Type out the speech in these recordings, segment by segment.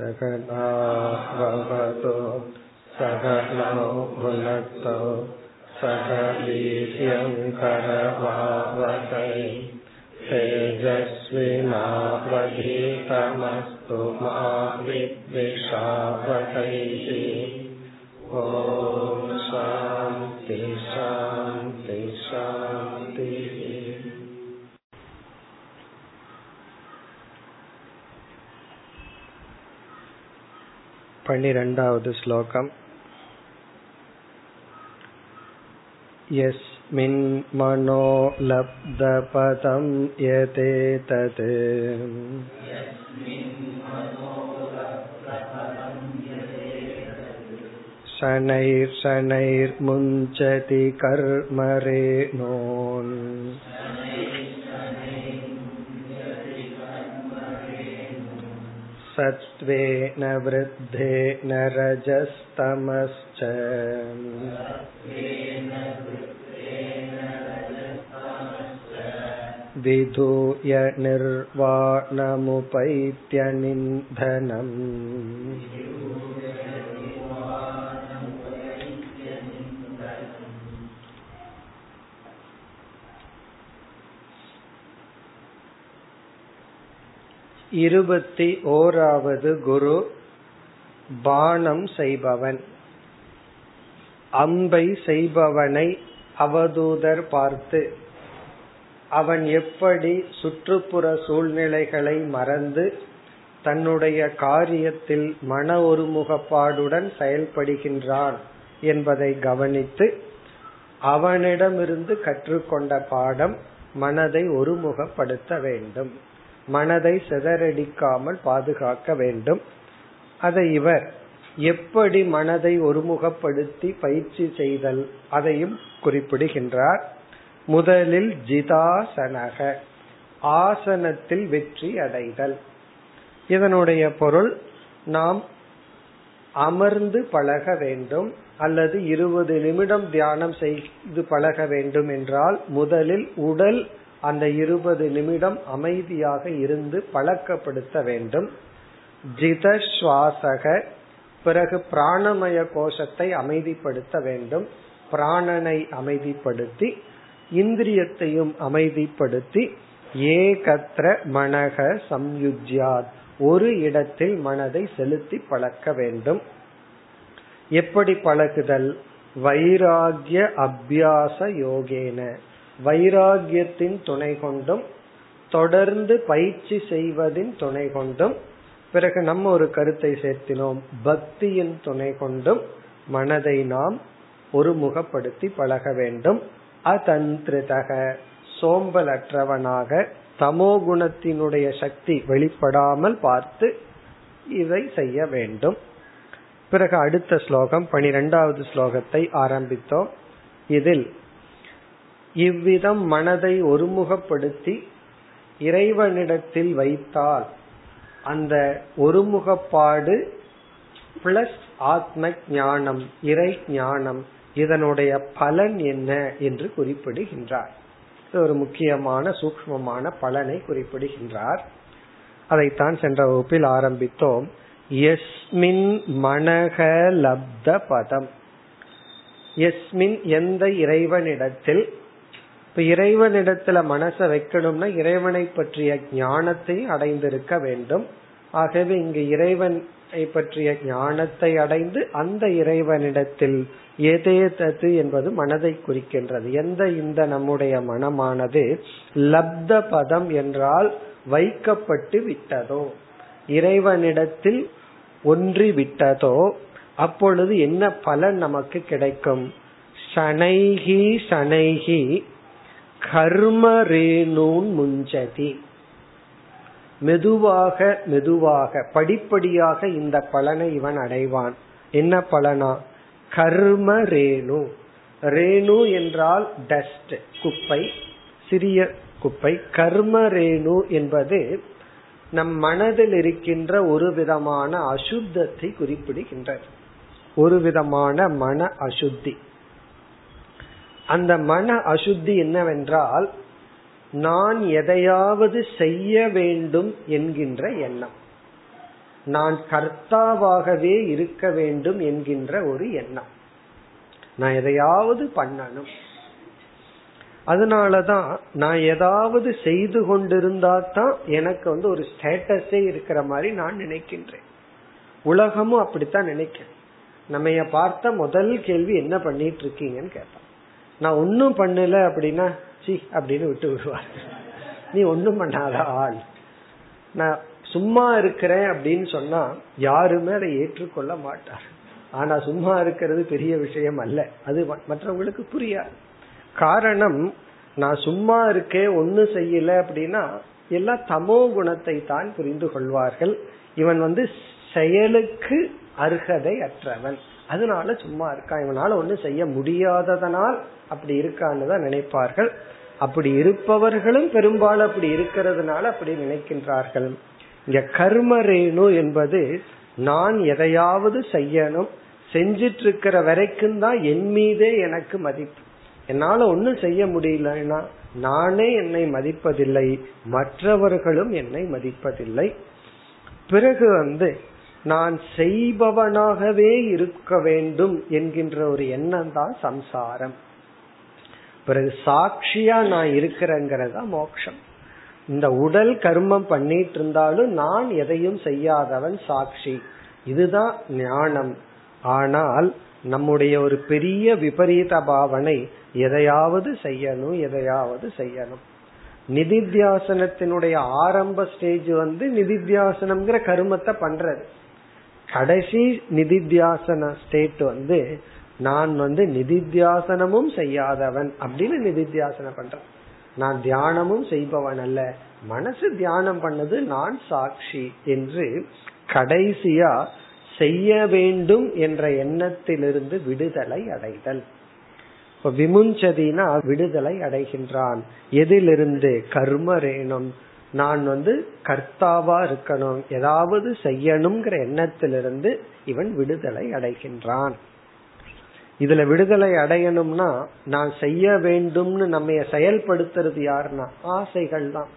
सकला भवतु सकलौ भुनक्तौ सकलीर्यङ्करभावकै तेजस्विनावधीतमस्तु मा विद्विषावकैः ॐ सा पन्निरण्डावद् श्लोकम् यस्मिन् मनो लब्धपदं यतेतत् शनैर्शनैर्मुञ्चति कर्मरेणोन् सत्त्वेन वृद्धेन रजस्तमश्च विधूय निर्वाणमुपैत्यनिन्धनम् இருபத்தி ஓராவது குரு பானம் செய்பவன். அம்பை செய்பவனை அவதூதர் பார்த்து அவன் எப்படி சுற்றுப்புற சூழ்நிலைகளை மறந்து தன்னுடைய காரியத்தில் மன ஒருமுகப்பாடுடன் செயல்படுகின்றான் என்பதை கவனித்து அவனிடமிருந்து கற்றுக்கொண்ட பாடம் மனதை ஒருமுகப்படுத்த வேண்டும். மனதை சிதறடிக்காமல் பாதுகாக்க வேண்டும். அதை இவர் எப்படி மனதை ஒருமுகப்படுத்தி பயிற்சி செய்தல் அதையும் குறிப்பிடுகின்றார். முதலில் ஜிதாசனக ஆசனத்தில் வெற்றி அடைதல். இதனுடைய பொருள் நாம் அமர்ந்து பழக வேண்டும் அல்லது இருபது நிமிடம் தியானம் செய்து பழக வேண்டும் என்றால் முதலில் உடல் அந்த இருபது நிமிடம் அமைதியாக இருந்து பழக்கப்படுத்த வேண்டும். ஜித சுவாசக பிறகு பிராணமய கோஷத்தை அமைதிப்படுத்த வேண்டும். பிராணனை அமைதிப்படுத்தி இந்திரியத்தையும் அமைதிப்படுத்தி ஏகத்திர மனக சம்யுஜ்யாத் ஒரு இடத்தில் மனதை செலுத்தி பழக்க வேண்டும். எப்படி பழகுதல்? வைராகிய அபியாச யோகேன. வைராகியத்தின் துணை கொண்டும் தொடர்ந்து பயிற்சி செய்வதின் துணை கொண்டும் பிறகு நம்ம ஒரு கருத்தை சேர்த்தினோம். பக்தியின் துணை கொண்டும் மனதை நாம் ஒருமுகப்படுத்தி பழக வேண்டும். அதந்திரிதக சோம்பலற்றவனாக தமோ குணத்தினுடைய சக்தி வெளிப்படாமல் பார்த்து இதை செய்ய வேண்டும். பிறகு அடுத்த ஸ்லோகம் பனிரெண்டாவது ஸ்லோகத்தை ஆரம்பித்தோம். இதில் இவ்விதம் மனதை ஒருமுகப்படுத்தி இறைவனிடத்தில் வைத்தால் அந்த ஒருமுகப்பாடு பிளஸ் ஆத்ம ஞானம் இறை ஞானம் இதனுடைய பலன் என்ன என்று குறிப்பிடுகின்றார். ஒரு முக்கியமான சூக்மமான பலனை குறிப்பிடுகின்றார். அதைத்தான் சென்ற வகுப்பில் ஆரம்பித்தோம். எஸ்மின் மனக லப்த பதம். எஸ்மின் எந்த இறைவனிடத்தில் இப்ப இறைவனிடத்துல மனச வைக்கணும்னா இறைவனை பற்றிய ஞானத்தை அடைந்திருக்க வேண்டும். ஆகவே இங்கு இறைவனை பற்றிய ஞானத்தை அடைந்து அந்த இறைவனிடத்தில் எதேதது என்பது மனதை குறிக்கின்றது. எந்த இந்த நம்முடைய மனமானது லப்த பதம் என்றால் வைக்கப்பட்டு விட்டதோ இறைவனிடத்தில் ஒன்றி விட்டதோ அப்பொழுது என்ன பலன் நமக்கு கிடைக்கும்? சனைகி சனைகி கர்ம ரேணூன் முஞ்சதி. மெதுவாக மெதுவாக படிப்படியாக இந்த பலனை இவன் அடைவான். என்ன பலனா? கர்ம ரேணு ரேணு என்றால் டஸ்ட் குப்பை சிறிய குப்பை. கர்ம ரேணு என்பது நம் மனதில் இருக்கின்ற ஒரு விதமான அசுத்தத்தை குறிப்பிடுகின்றது. ஒரு விதமான மன அசுத்தி. அந்த மன அசுத்தி என்னவென்றால் நான் எதையாவது செய்ய வேண்டும் என்கின்ற எண்ணம். நான் கர்த்தாவாகவே இருக்க வேண்டும் என்கின்ற ஒரு எண்ணம். நான் எதையாவது பண்ணணும். அதனாலதான் நான் ஏதாவது செய்து கொண்டிருந்தா தான் எனக்கு வந்து ஒரு ஸ்டேட்டஸே இருக்கிற மாதிரி நான் நினைக்கின்றேன். உலகமும் அப்படித்தான் நினைக்கிறேன். நம்ம பார்த்த முதல் கேள்வி என்ன பண்ணிட்டு இருக்கீங்கன்னு கேட்பான் நான் ஒன்னும் பண்ணல அப்படின்னா சி அப்படின்னு விட்டு விடுவார். நீ ஒன்னும் பண்ணாத ஆள். நான் சும்மா இருக்கிறேன் அப்படின்னு சொன்னா யாருமே அதை ஏற்றுக்கொள்ள மாட்டார். ஆனா சும்மா இருக்கிறது பெரிய விஷயம் அல்ல. அது மற்றவங்களுக்கு புரியாது. காரணம் நான் சும்மா இருக்கேன் ஒன்னு செய்யல அப்படின்னா எல்லாம் தமோ குணத்தை தான் புரிந்து கொள்வார்கள். இவன் வந்து செயலுக்கு அருகதை அற்றவன். அதனால சும்மா இருக்கான் இவனால ஒண்ணு செய்ய முடியாததனால் அப்படி இருக்கான்னு தான் நினைப்பார்கள். அப்படி இருப்பவர்களும் பெரும்பாலும் அப்படி இருக்கிறதுனால அப்படி நினைக்கின்றார்கள். இங்க கர்மரேணு என்பது நான் எதையாவது செய்யணும் செஞ்சிட்டு இருக்கிற வரைக்கும் தான் என் மீதே எனக்கு மதிப்பு. என்னால ஒன்னும் செய்ய முடியலன்னா நானே என்னை மதிப்பதில்லை மற்றவர்களும் என்னை மதிப்பதில்லை. பிறகு வந்து நான் செய்பவனாகவே இருக்க வேண்டும் என்கின்ற ஒரு எண்ணம் தான் சம்சாரம். பிறகு சாட்சியா நான் இருக்கிறேங்கிறதா மோக்ஷம் இந்த உடல் கர்மம் பண்ணிட்டு இருந்தாலும் நான் எதையும் செய்யாதவன் சாட்சி. இதுதான் ஞானம். ஆனால் நம்முடைய ஒரு பெரிய விபரீத பாவனை எதையாவது செய்யணும் எதையாவது செய்யணும். நிதித்தியாசனத்தினுடைய ஆரம்ப ஸ்டேஜ் வந்து நிதித்தியாசனம்ங்கிற கருமத்தை பண்றது. கடைசி நிதித்தியாசன ஸ்டேட் வந்து நான் வந்து நிதித்தியாசனமும் செய்யாதவன் அப்படின்னு நிதித்தியாசனம் பண்றேன். நான் தியானமும் செய்பவன் அல்ல. மனசு தியானம் பண்ணது நான் சாட்சி என்று கடைசியா செய்ய வேண்டும் என்ற எண்ணத்திலிருந்து விடுதலை அடைதல். இப்ப விமுஞ்சதினா விடுதலை அடைகின்றான். எதிலிருந்து? கர்மரேனம். நான் வந்து கர்த்தாவா இருக்கணும். ஏதாவது செய்யணுங்கிற எண்ணத்திலிருந்து இவன் விடுதலை அடைகின்றான். இதுல விடுதலை அடையணும்னா நான் செய்ய வேண்டும்னு நம்ம செயல்படுத்துறது யாருன்னா? ஆசைகள் தான்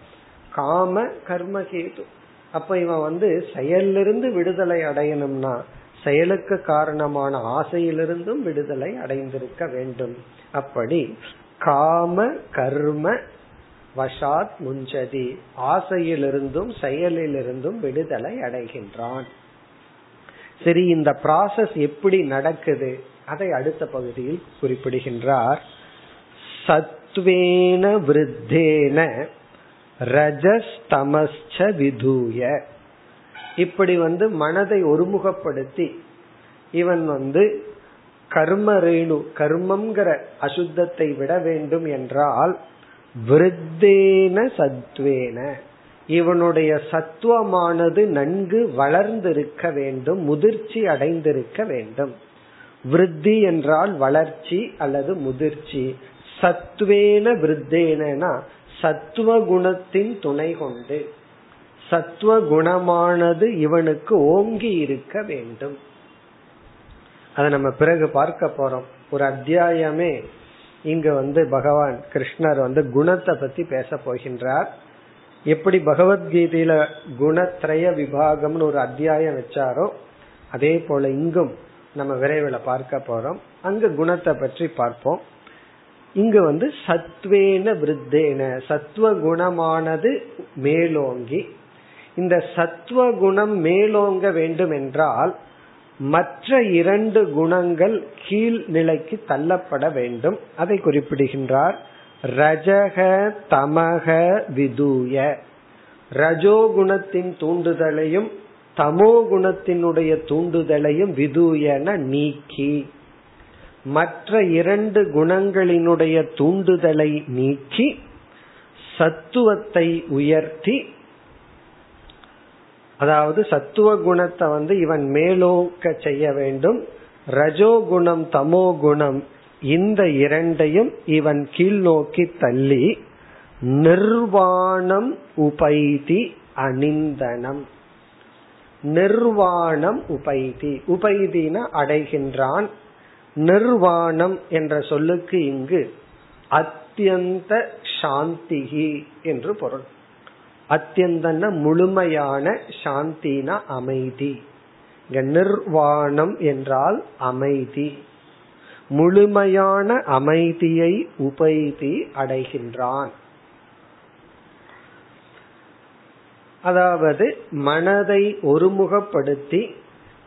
காம கர்ம கேது. அப்ப இவன் வந்து செயலிருந்து விடுதலை அடையணும்னா செயலுக்கு காரணமான ஆசையிலிருந்தும் விடுதலை அடைந்திருக்க வேண்டும். அப்படி காம கர்ம வசாத் முஞ்சதி. ஆசையிலிருந்தும் செயலிலிருந்தும் விடுதலை அடைகின்றான். சரி இந்த ப்ராசஸ் எப்படி நடக்குது? அதை அடுத்த பகுதியில் குறிப்பிடுகின்றார். சத்வேன விருத்தேன ரஜஸ்தமஸ்ச விதூய. இப்படி வந்து மனதை ஒருமுகப்படுத்தி இவன் வந்து கர்ம ரேணு கர்மம்ங்கிற அசுத்தத்தை விட வேண்டும் என்றால் விருத்தேன சத்வேன. இவனுடைய சத்துவமானது நன்கு வளர்ந்திருக்க வேண்டும் முதிர்ச்சி அடைந்திருக்க வேண்டும். விருத்தி என்றால் வளர்ச்சி அல்லது முதிர்ச்சி. சத்வேன விருத்தேனா சத்துவ குணத்தின் துணை கொண்டு. சத்துவ குணமானது இவனுக்கு ஓங்கி இருக்க வேண்டும். அதை நம்ம பிறகு பார்க்க போறோம். ஒரு அத்தியாயமே இங்க வந்து பகவான் கிருஷ்ணர் வந்து குணத்தை பத்தி பேச போகின்றார். எப்படி பகவத்கீதையில குணத்ரய விபாகம்னு ஒரு அத்தியாயம் வச்சாரோ அதே போல இங்கும் நம்ம விரைவில் பார்க்க போறோம். அங்க குணத்தை பற்றி பார்ப்போம். இங்கு வந்து சத்வேன விருத்தேன சத்துவ குணமானது மேலோங்கி. இந்த சத்துவ குணம் மேலோங்க வேண்டும் என்றால் மற்ற இரண்டு குணங்கள் கீழ் நிலைக்கு தள்ளப்பட வேண்டும். அதை குறிப்பிடுகின்றார். ரஜக தமக விதூய. ரஜோகுணத்தின் தூண்டுதலையும் தமோ குணத்தினுடைய தூண்டுதலையும் விதூயன நீக்கி. மற்ற இரண்டு குணங்களினுடைய தூண்டுதலை நீக்கி சத்துவத்தை உயர்த்தி அதாவது சத்துவ குணத்தை வந்து இவன் மேலோக்க செய்ய வேண்டும். ரஜோகுணம் தமோ குணம் இந்த இரண்டையும் இவன் கீழ் நோக்கி தள்ளி நிர்வாணம் உபைதி அனிந்தனம் நிர்வாணம் உபைதி. உபைதின அடைகின்றான். நிர்வாணம் என்ற சொல்லுக்கு இங்கு அத்தியந்த சாந்திகி என்று பொருள். அத்தியந்தன முழுமையான சாந்தினா அமைதி. நிர்வாணம் என்றால் அமைதி. முழுமையான அமைதியை உபைதி அடைகின்றான். அதாவது மனதை ஒருமுகப்படுத்தி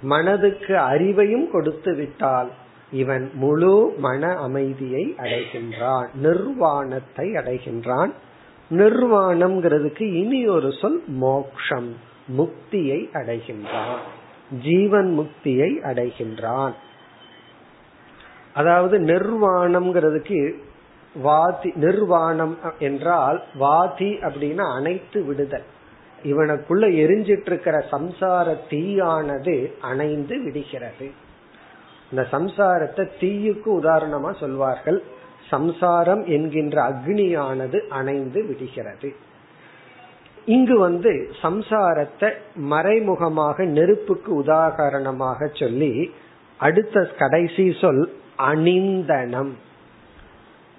மனதுக்கு அறிவையும் கொடுத்து விட்டால் இவன் முழு மன அமைதியை அடைகின்றான் நிர்வாணத்தை அடைகின்றான். நிர்வாணம்ங்கிறதுக்கு இனி ஒரு சொல் மோக்ஷம். முக்தியை அடைகின்றான். ஜீவன் முக்தியை அடைகின்றான். அதாவது நிர்வாணம்ங்கிறதுக்கு வாதி நிர்வாணம் என்றால் வாதி அப்படின்னா அனைத்து விடுதல். இவனுக்குள்ள எரிஞ்சிட்டு இருக்கிற சம்சார தீயானது அணைந்து விடுகிறது. இந்த சம்சாரத்தை தீயுக்கு உதாரணமா சொல்வார்கள். சம்சாரம் என்கின்ற அக்னியானது அணைந்து விடுகிறது. இங்கு வந்து சம்சாரத்தை மறைமுகமாக நெருப்புக்கு உதாகரணமாக சொல்லி அடுத்த கடைசி சொல் அனிந்தனம்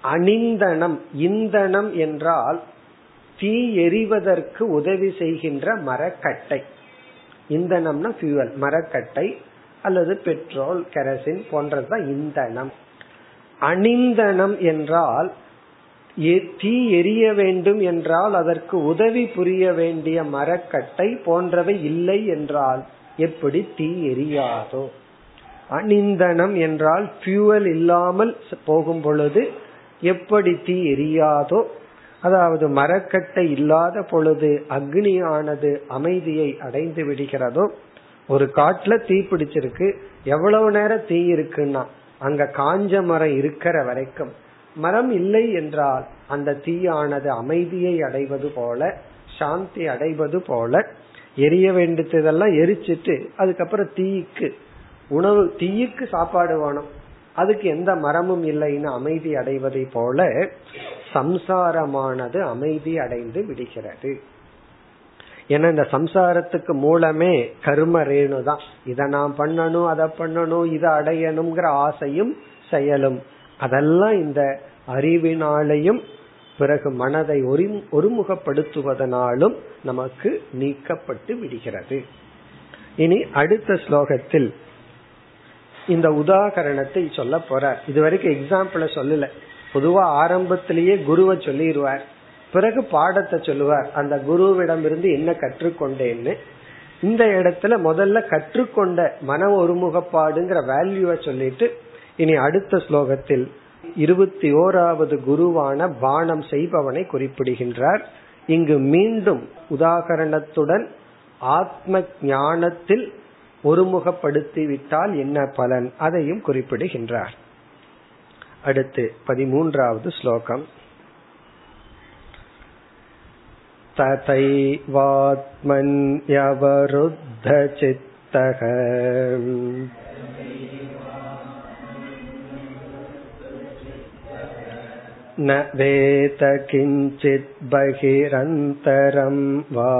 அனிந்தனம் இந்தனம் என்றால் தீ எரிவதற்கு உதவி செய்கின்ற மரக்கட்டை. இந்தனம்னா ஃபியூவல் மரக்கட்டை அல்லது பெட்ரோல் கெரசின் போன்றதுதான் இந்தனம். அணிந்தனம் என்றால் தீ எரிய வேண்டும் என்றால் அதற்கு உதவி புரிய வேண்டிய மரக்கட்டை போன்றவை இல்லை என்றால் எப்படி தீ எரியாதோ? அணிந்தனம் என்றால் பியூவல் இல்லாமல் போகும் பொழுது எப்படி தீ எரியாதோ? அதாவது மரக்கட்டை இல்லாத பொழுது அக்னியானது அமைதியை அடைந்து விடுகிறதோ? ஒரு காட்டுல தீ பிடிச்சிருக்கு எவ்வளவு நேரம் தீ இருக்குன்னா? அங்க காஞ்ச மரம் இருக்கிற வரைக்கும். மரம் இல்லை என்றால் அந்த தீயானது அமைதியை அடைவது போல சாந்தி அடைவது போல எரிய வேண்டியதெல்லாம் எரிச்சிட்டு அதுக்கப்புறம் தீக்கு உணவு தீயுக்கு சாப்பாடு வேணும். அதுக்கு எந்த மரமும் இல்லைன்னு அமைதி அடைவதை போல சம்சாரமானது அமைதி அடைந்து விடுகிறது. ஏன்னா இந்த சம்சாரத்துக்கு மூலமே கர்ம ரேணு தான் இதை நான் பண்ணணும் அதை பண்ணணும் இதை அடையணுங்கிற ஆசையும் செயலும். அதெல்லாம் இந்த அறிவினாலையும் பிறகு மனதை ஒரு ஒருமுகப்படுத்துவதனாலும் நமக்கு நீக்கப்பட்டு விடுகிறது. இனி அடுத்த ஸ்லோகத்தில் இந்த உதாகரணத்தை சொல்ல போற இதுவரைக்கும் எக்ஸாம்பிள சொல்லல. பொதுவா ஆரம்பத்திலேயே குருவை சொல்லிடுவார் பிறகு பாடத்தை சொல்லுவார் அந்த குருவிடம் இருந்து என்ன கற்றுக்கொண்டேன்னு. இந்த இடத்துல முதல்ல கற்றுக்கொண்ட மன ஒருமுகப்பாடுங்கிற வேல்யூவை சொல்லிட்டு இனி அடுத்த ஸ்லோகத்தில் இருபத்தி ஓராவது குருவான பானம் செய்பவனை குறிப்பிடுகின்றார். இங்கு மீண்டும் உதாகரணத்துடன் ஆத்ம ஞானத்தில் ஒருமுகப்படுத்திவிட்டால் என்ன பலன்? அதையும் குறிப்பிடுகின்றார். அடுத்து பதிமூன்றாவது ஸ்லோகம். तथैवात्मन्यवरुद्धचित्तः न वेत किञ्चित् बहिरन्तरं वा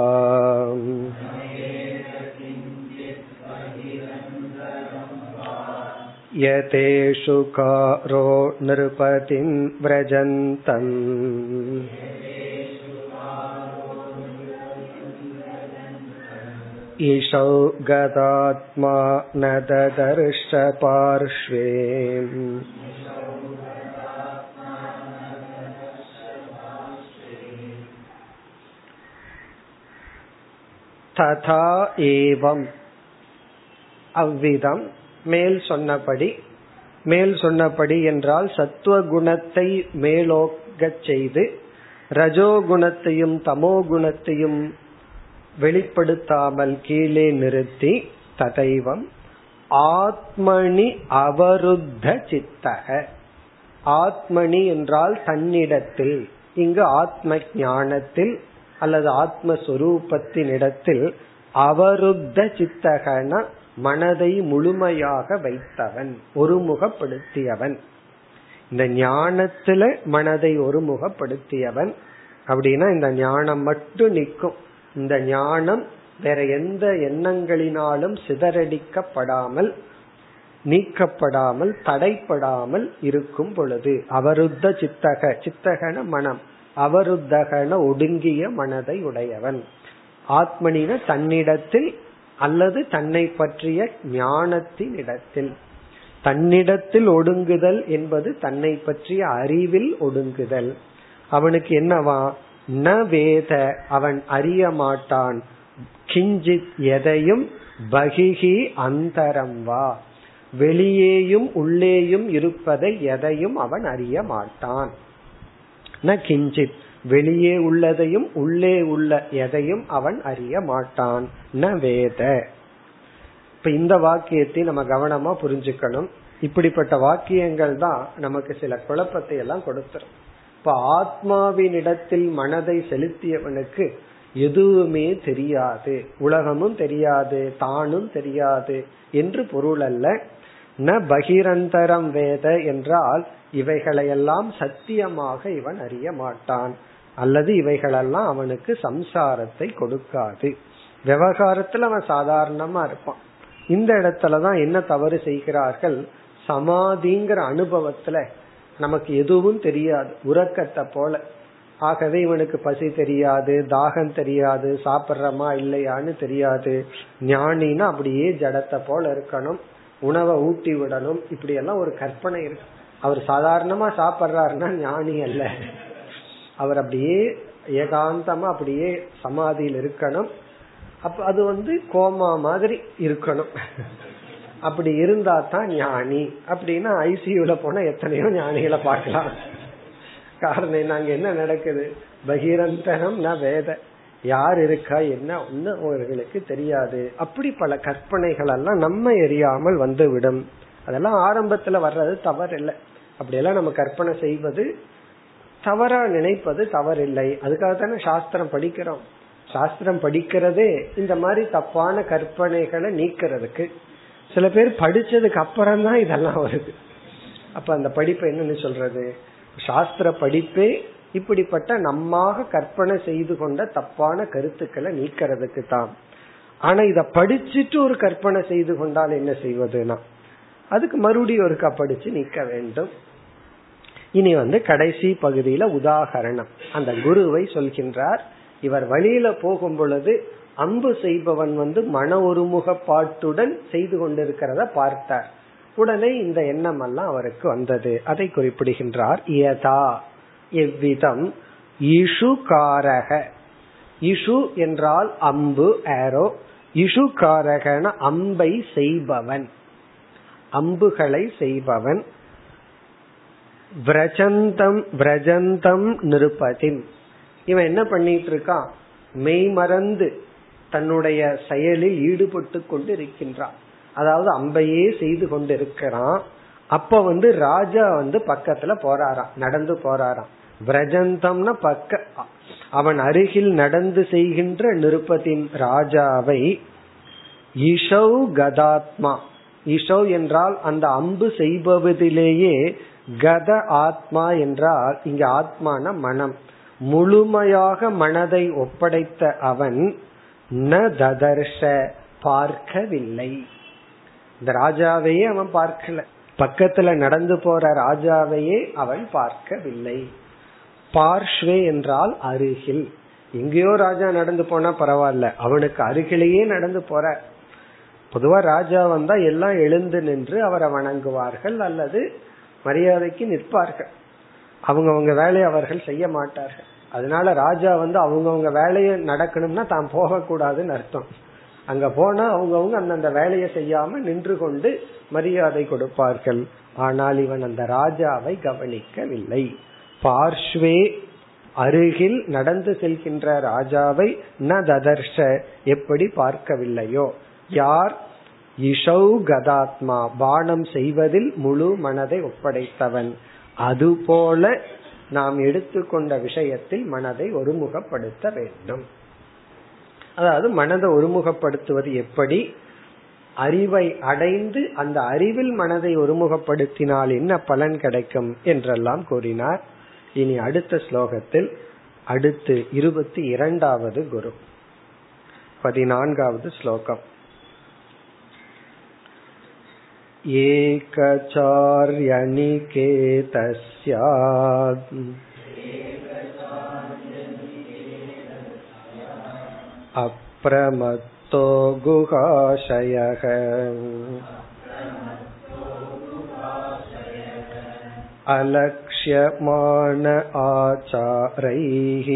यतेषु कारो नृपतिं व्रजन्तम् ईशौ गतात्मा न ददर्श पार्श्वे ததா ஏவம் அவ்விதம் மேல் சொன்னபடி மேல் சொன்னபடி என்றால் சத்துவகுணத்தை மேலோக்கச் செய்து ரஜோகுணத்தையும் தமோகுணத்தையும் வெளிப்படுத்தாமல் கீழே நிறுத்தி ததைவம். ஆத்மணி அவருத்த சித்தக. ஆத்மணி என்றால் தன்னிடத்தில் இங்கு ஆத்ம ஞானத்தில் அல்லது ஆத்மஸ்வரூபத்தின் இடத்தில் அவருத்த சித்தகன மனதை முழுமையாக வைத்தவன் ஒருமுகப்படுத்தியவன். இந்த ஞானத்துல மனதை ஒருமுகப்படுத்தியவன். அப்படின்னா இந்த ஞானம் மட்டும் நிற்கும். இந்த ஞானம் வேற எந்த எண்ணங்களினாலும் சிதறடிக்கப்படாமல் நீக்கப்படாமல் தடைப்படாமல் இருக்கும் பொழுது அவருத்த சித்தக சித்தகன மனம் அவருத்தகன ஒடுங்கிய மனதை உடையவன். ஆத்மனின தன்னிடத்தில் அல்லது தன்னை பற்றிய ஞானத்தின் இடத்தில் தன்னிடத்தில் ஒடுங்குதல் என்பது தன்னை பற்றிய அறிவில் ஒடுங்குதல். அவனுக்கு என்னவா? ந வேத அவன் அறிய மாட்டான். கிஞ்சித் எதையும் பகிஹி அந்தரம் வா. வெளியேயும் உள்ளேயும் இருப்பதை எதையும் அவன் அறிய மாட்டான். ந கிஞ்சித் வெளியே உள்ளதையும் உள்ளே உள்ள எதையும் அவன் அறிய மாட்டான். ந வேத. இப்ப இந்த வாக்கியத்தை நம்ம கவனமா புரிஞ்சுக்கணும். இப்படிப்பட்ட வாக்கியங்கள் தான் நமக்கு சில குழப்பத்தை எல்லாம் கொடுத்துரும். இப்ப ஆத்மாவினிடத்தில் மனதை செலுத்தியவனுக்கு எதுவுமே தெரியாது. உலகமும் தெரியாது தானும் தெரியாது என்று பொருள் அல்ல. ந பகிரந்தரம் வேத என்றால் இவைகளையெல்லாம் சத்தியமாக இவன் அறிய மாட்டான். அல்லது இவைகளெல்லாம் அவனுக்கு சம்சாரத்தை கொடுக்காது. விவகாரத்துல அவன் சாதாரணமா இருப்பான். இந்த இடத்துலதான் என்ன தவறு செய்கிறார்கள்? சமாதிங்கிற அனுபவத்துல நமக்கு எதுவும் தெரியாது. உறக்கத்தை போல. ஆகவே இவனுக்கு பசி தெரியாது தாகம் தெரியாது சாப்பிட்றமா இல்லையான்னு தெரியாது. ஞானின்னா அப்படியே ஜடத்தை போல இருக்கணும். உணவை ஊட்டி விடணும். இப்படி எல்லாம் ஒரு கற்பனை இருக்கு. அவர் சாதாரணமா சாப்பிட்றாருன்னா ஞானி அல்ல. அவர் அப்படியே ஏகாந்தமா அப்படியே சமாதியில் இருக்கணும். அப்ப அது வந்து கோமா மாதிரி இருக்கணும். அப்படி இருந்தா தான் ஞானி. அப்படின்னா ஐசியூல போனா எத்தனையோ ஞானிகளை பார்க்கலாம். காரணம் நாங்க என்ன நடக்குது? பகிரந்தனம் ந வேத. யார் இருக்கா என்ன? ஒண்ணு அவர்களுக்கு தெரியாது. அப்படி பல கற்பனைகள் எல்லாம் நம்ம எரியாமல் வந்து விடும் அதெல்லாம் ஆரம்பத்துல வர்றது தவறு இல்லை அப்படியெல்லாம் நம்ம கற்பனை செய்வது தவறா நினைப்பது தவறில்லை. அதுக்காக தானே சாஸ்திரம் படிக்கிறோம். சாஸ்திரம் படிக்கிறதே இந்த மாதிரி தப்பான கற்பனைகளை நீக்கிறதுக்கு. சில பேர் படிச்சதுக்கு அப்புறம் தான் இதெல்லாம் வருது. அப்ப அந்த படிப்பு என்னன்னு சொல்றது? சாஸ்திர படிப்பே இப்படிப்பட்ட நம்மாக கற்பனை செய்து கொண்ட தப்பான கருத்துக்களை நீக்கிறதுக்கு தான். ஆனா இத படிச்சுட்டு ஒரு கற்பனை செய்து கொண்டால் என்ன செய்வதுனா அதுக்கு மறுபடியும் ஒருக்கா படிச்சு நீக்க வேண்டும். இனி வந்து கடைசி பகுதியில உதாகரணம். அந்த குருவை சொல்கின்றார் இவர் வழியில போகும் பொழுது அம்பு செய்பவன் வந்து மன ஒருமுகப்பாட்டுடன் செய்து கொண்டிருக்கிறத பார்த்தார். உடனே இந்த எண்ணம் எல்லாம் அவருக்கு வந்தது. அதை குறிப்பிடுகின்றார் யதா எவ்விதம் இஷுகாரக. இஷு என்றால் அம்பு ஏரோ இஷுகாரகன அம்பை செய்பவன். அம்புகளை செய்பவன். விரஜந்தம் விரஜந்தம் நிருபதின் இவன் என்ன பண்ணிட்டு இருக்கான்? மெய்மறந்து தன்னுடைய செயலில் ஈடுபட்டு கொண்டு இருக்கின்றான் அதாவது அம்பையே செய்து கொண்டு இருக்கிறான் அப்ப வந்து ராஜா வந்து பக்கத்துல போறாராம் நடந்து போறாராம். பிரஜந்தம்னா பக்க அவன் அருகில் நடந்து செய்கின்ற நிருப்பத்தின் ராஜாவை இஷௌ கதாத்மா இஷௌ என்றால் அந்த அம்பு செய்பவதிலேயே கத ஆத்மா என்றால் இங்க ஆத்மான மனம். முழுமையாக மனதை ஒப்படைத்த அவன் ந ததர்ஷ பார்க்கவில்லை. இந்த ராஜாவையே அவன் பார்க்கல. பக்கத்துல நடந்து போற ராஜாவையே அவன் பார்க்கவில்லை. பார்ஷ்வே என்றால் அருகில். எங்கேயோ ராஜா நடந்து போனா பரவாயில்ல. அவனுக்கு அருகிலேயே நடந்து போற. பொதுவா ராஜா வந்தா எல்லாம் எழுந்து நின்று அவரை வணங்குவார்கள் அல்லது மரியாதைக்கு நிற்பார்கள். அவங்கவுங்க வேலையை அவர்கள் செய்ய மாட்டார்கள். அதனால ராஜா வந்து அவங்கவுங்க வேலையை நடக்கணும்னா தான் போகக்கூடாதுன்னு அர்த்தம். அங்க போனா அவங்கவுங்க அந்தந்த வேலையை செய்யாம நின்று கொண்டு மரியாதை கொடுப்பார்கள். ஆனால் இவன் அந்த ராஜாவை கவனிக்கவில்லை. பார்ஷ்வே அருகில் நடந்து செல்கின்ற ராஜாவை ந ததர்ஷ எப்படி பார்க்கவில்லையோ? யார்? இஷௌ கதாத்மா. பானம் செய்வதில் முழு மனதை ஒப்படைத்தவன். அதுபோல நாம் எடுத்துக்கொண்ட விஷயத்தில் மனதை ஒருமுகப்படுத்த வேண்டும். அதாவது மனதை ஒருமுகப்படுத்துவது எப்படி? அறிவை அடைந்து அந்த அறிவில் மனதை ஒருமுகப்படுத்தினால் என்ன பலன் கிடைக்கும் என்றெல்லாம் கூறினார். இனி அடுத்த ஸ்லோகத்தில் அடுத்து இருபத்தி இரண்டாவது குரு. பதினான்காவது ஸ்லோகம். एकचार्यणिकेतस्यात् अप्रमत्तो गुहाशयः अलक्ष्यमान आचारैः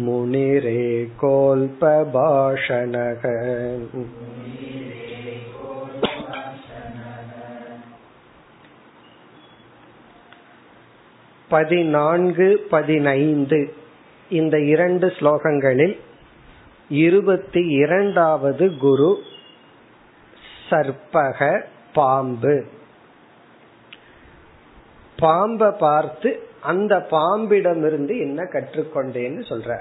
मुनिरेकोल्पभाषणः பதினான்கு பதினைந்து இந்த இரண்டு ஸ்லோகங்களில் இருபத்தி இரண்டாவது குரு சர்ப்பக பாம்பு பாம்பை பார்த்து அந்த பாம்பிடமிருந்து என்ன கற்றுக்கொண்டேன்னு சொல்ற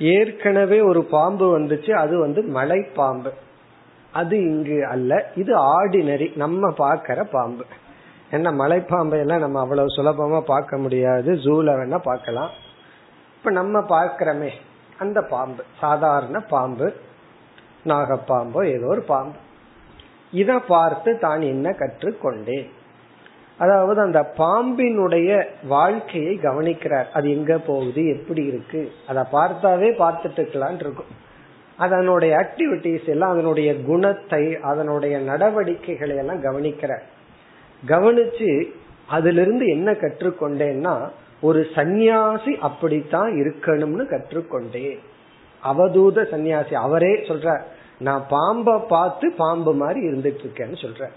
ஏற்கனவே ஒரு பாம்பு வந்துச்சு அது வந்து மலை பாம்பு அது இங்கு அல்ல இது ஆர்டினரி நம்ம பார்க்கிற பாம்பு. ஏன்னா மலைப்பாம்பை எல்லாம் நம்ம அவ்வளவு சுலபமா பார்க்க முடியாது ஜூல வேணா பார்க்கலாம். இப்ப நம்ம பார்க்கிறோமே அந்த பாம்பு சாதாரண பாம்பு நாகப்பாம்போ ஏதோ ஒரு பாம்பு. இத பார்த்து தான் என்ன கற்றுக்கொண்டேன். அதாவது அந்த பாம்பினுடைய வாழ்க்கையை கவனிக்கிறார். அது எங்க போகுது? எப்படி இருக்கு? அதை பார்த்தாவே பார்த்துட்டு இருக்கலான் இருக்கும். அதனுடைய ஆக்டிவிட்டிஸ் எல்லாம் அதனுடைய குணத்தை அதனுடைய நடவடிக்கைகளை எல்லாம் கவனிக்கிறார். கவனிச்சு அதிலிருந்து என்ன கற்றுக்கொண்டேன்னா ஒரு சந்நியாசி அப்படித்தான் இருக்கணும்னு கற்றுக்கொண்டேன். அவதூத சந்நியாசி. அவரே சொல்ற நான் பாம்பை பார்த்து பாம்பு மாதிரி இருந்துட்டு இருக்கேன்னு சொல்ற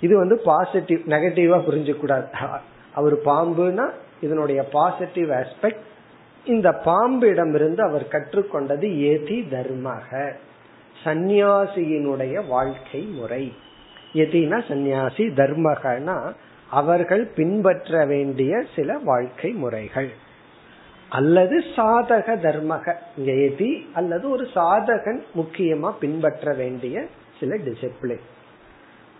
இது வந்து பாசிட்டிவ் நெகட்டிவா புரிஞ்சக்கூடாது. அவர் பாம்புனா இதனுடைய பாசிட்டிவ் ஆஸ்பெக்ட் இந்த பாம்பிடமிருந்து அவர் கற்றுக்கொண்டது ஏதி தர்மக சந்நியாசியினுடைய வாழ்க்கை முறை. எதினா சந்நியாசி தர்மகனா அவர்கள் பின்பற்ற வேண்டிய சில வாழ்க்கை முறைகள். அல்லது சாதக தர்மக எதி அல்லது ஒரு சாதகன் முக்கியமா பின்பற்ற வேண்டிய சில டிசிப்ளின்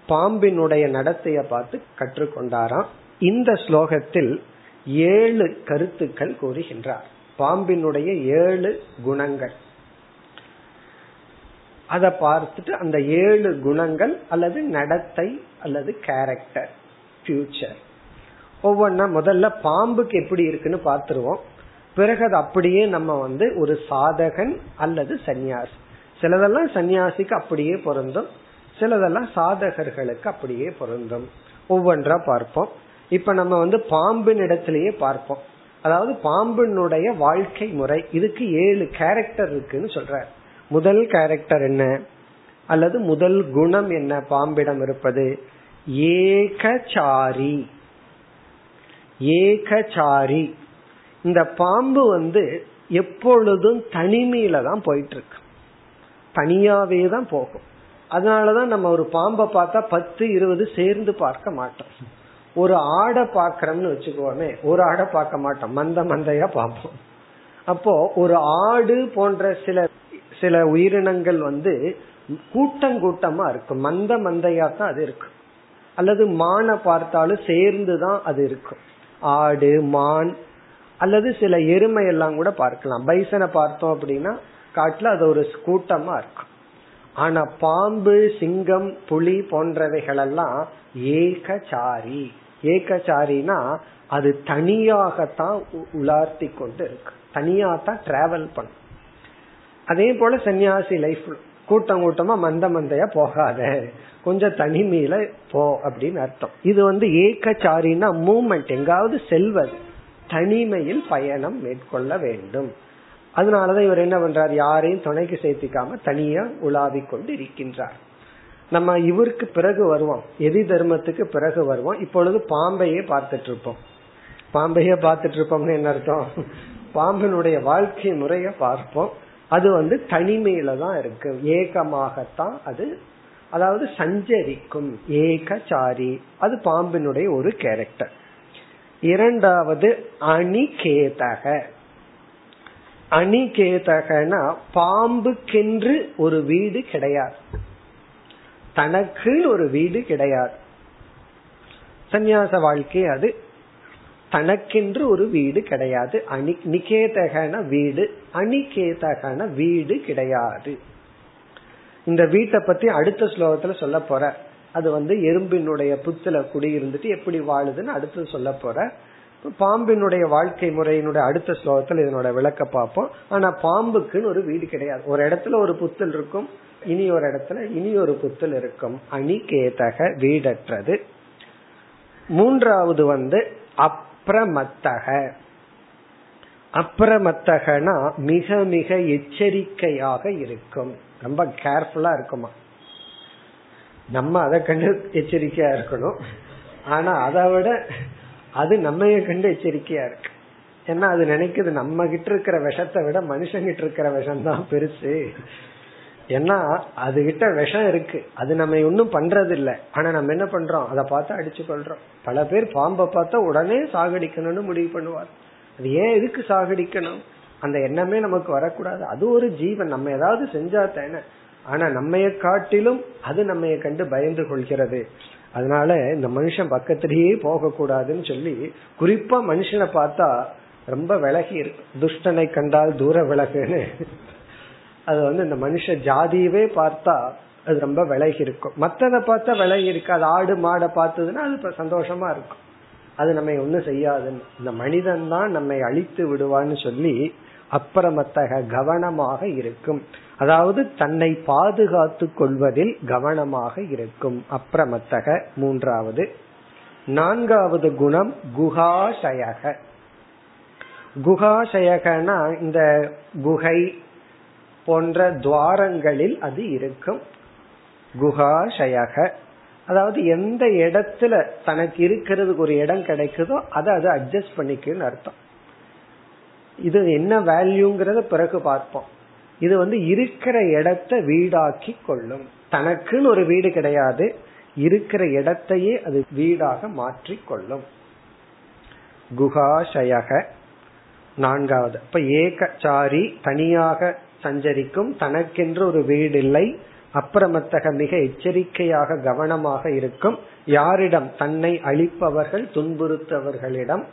பாம்பினுடைய நடத்தைய பார்த்து கற்றுக்கொண்டாராம். இந்த ஸ்லோகத்தில் ஏழு கருத்துக்கள் கூறுகின்றார். பாம்பினுடைய ஏழு குணங்கள். அதை பார்த்துட்டு அந்த ஏழு குணங்கள் அல்லது நடத்தை அல்லது கேரக்டர் ஃபியூச்சர் ஒவ்வொன்னா முதல்ல பாம்புக்கு எப்படி இருக்குன்னு பார்த்துருவோம். பிறகு அது அப்படியே நம்ம வந்து ஒரு சாதகன் அல்லது சந்நியாசி. சிலதெல்லாம் சந்நியாசிக்கு அப்படியே பொருந்தும். சிலதெல்லாம் சாதகர்களுக்கு அப்படியே பொருந்தும். ஒவ்வொன்றா பார்ப்போம். இப்ப நம்ம வந்து பாம்பின் இடத்திலேயே பார்ப்போம். அதாவது பாம்பினுடைய வாழ்க்கை முறை இதுக்கு ஏழு கேரக்டர் இருக்குன்னு சொல்ற முதல் கேரக்டர் என்ன? அல்லது முதல் குணம் என்ன? பாம்பிடம் இருப்பது. ஏகசாரி ஏகசாரி இந்த பாம்பு வந்து எப்பொழுதும் தனிமையில தான் போயிட்டு இருக்கு. தனியாவே தான் போகும். அதனாலதான் நம்ம ஒரு பாம்பை பார்த்தா பத்து இருபது சேர்ந்து பார்க்க மாட்டோம். ஒரு ஆடை பாக்கிறோம்னு வச்சுக்கோமே ஒரு ஆடை பார்க்க மாட்டோம். மந்த மந்தையா பார்ப்போம். அப்போ ஒரு ஆடு போன்ற சில சில உயிரினங்கள் வந்து கூட்டம் கூட்டமா இருக்கும். மந்த மந்தையா தான் அது இருக்கும். அல்லது மானை பார்த்தாலும் சேர்ந்து தான் அது இருக்கும். ஆடு மான் அல்லது சில எருமை எல்லாம் கூட பார்க்கலாம். பைசனை பார்த்தோம் அப்படின்னா காட்டுல அது ஒரு கூட்டமா இருக்கும். ஆனா பாம்பு சிங்கம் புலி போன்றவைகளெல்லாம் ஏகசாரி ஏகச்சாரி அது தனியாகத்தான் உலார்த்தி கொண்டு இருக்கு தனியா தான் டிராவல் பண்ணும். அதே போல சன்னியாசி லைஃப் கூட்டம் கூட்டமா மந்த மந்தையா போகாத. கொஞ்சம் தனிமையில போ அப்படின்னு அர்த்தம். இது வந்து ஏகச்சாரின்னா மூமெண்ட் எங்காவது செல்வது. தனிமையில் பயணம் மேற்கொள்ள வேண்டும். அதனாலதான் இவர் என்ன பண்றார்? யாரையும் துணைக்கு சேர்த்திக்காம தனியா உலாவி கொண்டு இருக்கின்றார் நம்ம இவருக்கு பிறகு வருவோம். எதி தர்மத்துக்கு பிறகு வருவோம். இப்பொழுது பாம்பையே பார்த்துட்டு இருப்போம் பாம்பையே பார்த்துட்டு இருப்போம்னு என்ன அர்த்தம்? பாம்பினுடைய வாழ்க்கை முறைய பார்ப்போம். அது வந்து தனிமையில தான் இருக்கு. ஏகமாகத்தான் அது அதாவது சஞ்சரிக்கும். ஏகச்சாரி. அது பாம்பினுடைய ஒரு கேரக்டர் இரண்டாவது அணிகேதக. அணிகேதகனா பாம்புக்கென்று ஒரு வீடு கிடையாது. தனக்கு ஒரு வீடு கிடையாது. சந்நியாச வாழ்க்கை அது. தனக்கென்று ஒரு வீடு கிடையாது. அணி நிகேதகன வீடு அணிகேதகன வீடு கிடையாது. இந்த வீட்டை பத்தி அடுத்த ஸ்லோகத்துல சொல்ல போற. அது வந்து எறும்பினுடைய புத்துல குடியிருந்துட்டு எப்படி வாழுதுன்னு அடுத்து சொல்ல போற. பாம்பினுடைய வாழ்க்கை முறையினுடைய அடுத்த ஸ்லோகத்தில் இதனோட விளக்க பார்ப்போம். ஆனா பாம்புக்குன்னு ஒரு வீடு கிடையாது. ஒரு இடத்துல ஒரு புத்தல் இருக்கும் இனி ஒரு இடத்துல இனி ஒரு புத்தல் இருக்கும். அணிகேதக வீடற்றது. மூன்றாவது வந்து அப்ரமத்தக. அப்ரமத்தகனா மிக மிக எச்சரிக்கையாக இருக்கும். ரொம்ப கேர்ஃபுல்லா இருக்குமா? நம்ம அதை கண்டு எச்சரிக்கையா இருக்கணும். ஆனா அதை விட அது நம்ம கண்டு எச்சரிக்கையா இருக்கு. ஏன்னா அது நினைக்குது நம்ம கிட்ட இருக்கிற விஷத்தை விட மனுஷங்கிட்ட இருக்கிற விஷம் தான் பெருசு. ஏன்னா அது கிட்ட விஷம் இருக்கு. அது நம்ம ஒன்னும் பண்றது இல்ல ஆனா நம்ம என்ன பண்றோம்? அதை பார்த்து அடிச்சு கொள்றோம் பல பேர் பாம்பை பார்த்தா உடனே சாகடிக்கணும்னு முடிவு பண்ணுவார். அது ஏன் எதுக்கு சாகடிக்கணும்? அந்த எண்ணமே நமக்கு வரக்கூடாது. அது ஒரு ஜீவன். நம்ம ஏதாவது செஞ்சா தானே. ஆனா நம்மைய காட்டிலும் அது நம்மைய கண்டு பயந்து கொள்கிறது. அதனால இந்த மனுஷன் பக்கத்திலேயே போக கூடாதுன்னு சொல்லி குறிப்பா மனுஷனை பார்த்தா ரொம்ப விலகி இருக்கு துஷ்டனை கண்டால் தூர விலகுன்னு. அது வந்து இந்த மனுஷ ஜாதியவே பார்த்தா அது ரொம்ப விலகி இருக்கும். மத்ததை பார்த்தா விலகி இருக்கு. அது ஆடு மாடை பார்த்ததுன்னா அது சந்தோஷமா இருக்கும். அது நம்ம ஒன்றும் செய்யாதுன்னு. இந்த மனிதன் தான் நம்மை அழித்து விடுவான்னு சொல்லி அப்புறமத்தக கவனமாக இருக்கும். அதாவது தன்னை பாதுகாத்து கொள்வதில் கவனமாக இருக்கும். அப்புறமத்தக மூன்றாவது. நான்காவது குணம் குகாசயக குகாசயகனா இந்த குகை போன்ற துவாரங்களில் அது இருக்கும். குகாசயக அதாவது எந்த இடத்துல தனக்கு இருக்கிறதுக்கு ஒரு இடம் கிடைக்குதோ அதை அது அட்ஜஸ்ட் பண்ணிக்குன்னு அர்த்தம். இது என்ன வேல்யூங்கிறத பிறகு பார்ப்போம். இது வந்து இருக்கிற இடத்த வீடாக்கி கொள்ளும். தனக்குன்னு ஒரு வீடு கிடையாது. இருக்கிற இடத்தையே அது வீடாக மாற்றி கொள்ளும். குகாஷயக நான்காவது. இப்ப ஏகச்சாரி தனியாக சஞ்சரிக்கும் தனக்கென்று ஒரு வீடு இல்லை அப்புறமத்தக மிக எச்சரிக்கையாக கவனமாக இருக்கும். யாரிடம்? தன்னை அழிப்பவர்கள் துன்புறுத்தவர்களிடம்.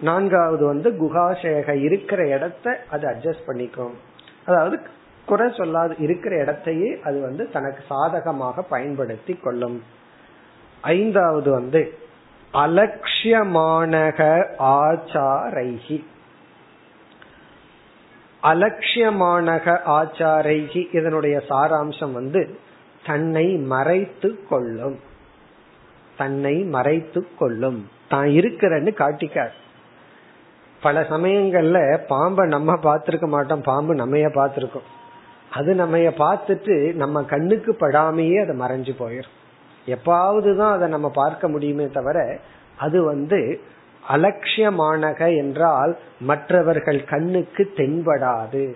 நான்காவது வந்து குகாசேக இருக்கிற இடத்த அது அட்ஜஸ்ட் பண்ணிக்கும். அதாவது குறை சொல்லாது இருக்கிற இடத்தையே அது வந்து தனக்கு சாதகமாக பயன்படுத்தி கொள்ளும். ஐந்தாவது வந்து அலட்சியமானக ஆச்சாரைகி. அலட்சியமானக ஆச்சாரைகி இதனுடைய சாராம்சம் வந்து தன்னை மறைத்து கொள்ளும். தன்னை மறைத்து கொள்ளும். தான் இருக்கிறன்னு காட்டிக்கார். பல சமயங்கள்ல பாம்பை நம்ம பார்த்திருக்க மாட்டோம் பாம்பு நம்மைய பார்த்திருக்கோம். அது நம்மைய பார்த்துட்டு நம்ம கண்ணுக்கு படாமையே அதை மறைஞ்சு போயிடும் எப்பாவதுதான் அதை நம்ம பார்க்க முடியுமே தவிர அது வந்து அலட்சியமானக என்றால் மற்றவர்கள் கண்ணுக்கு தென்படாது.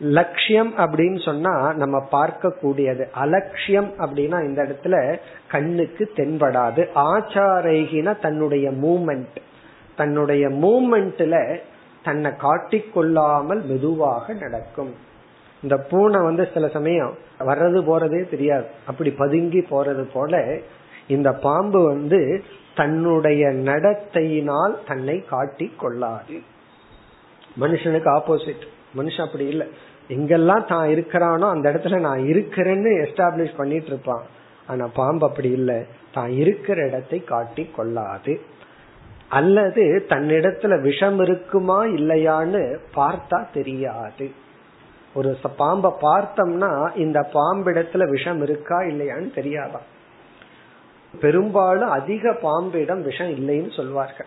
லட்சியம் அப்படின்னு சொன்னா நம்ம பார்க்க கூடியது அலட்சியம் அப்படின்னா இந்த இடத்துல கண்ணுக்கு தென்படாது. ஆச்சாரைகின தன்னுடைய மூமெண்ட். தன்னுடைய மூமெண்ட்ல தன்னை காட்டிக்கொள்ளாமல் மெதுவாக நடக்கும். இந்த பூனை வந்து சில சமயம் வர்றது போறதே தெரியாது. அப்படி பதுங்கி போறது போல இந்த பாம்பு வந்து தன்னுடைய நடத்தையினால் தன்னை காட்டி கொள்ளாது மனுஷனுக்கு ஆப்போசிட் மனுஷன் அப்படி இல்லை. எங்கெல்லாம் தான் இருக்கிறானோ அந்த இடத்துல நான் இருக்கிறேன்னு எஸ்டாப்ளிஷ் பண்ணிட்டு இருப்பான். ஆனா பாம்பு அப்படி இல்லை. தான் இருக்கிற இடத்தை காட்டி கொள்ளாது அல்லது தன்னிடத்துல விஷம் இருக்குமா இல்லையான்னு பார்த்தா தெரியாது. ஒரு பாம்பை பார்த்தோம்னா இந்த பாம்பிடத்துல விஷம் இருக்கா இல்லையான்னு தெரியாதான் பெரும்பாலும் அதிக பாம்பிடம் விஷம் இல்லைன்னு சொல்வார்கள்.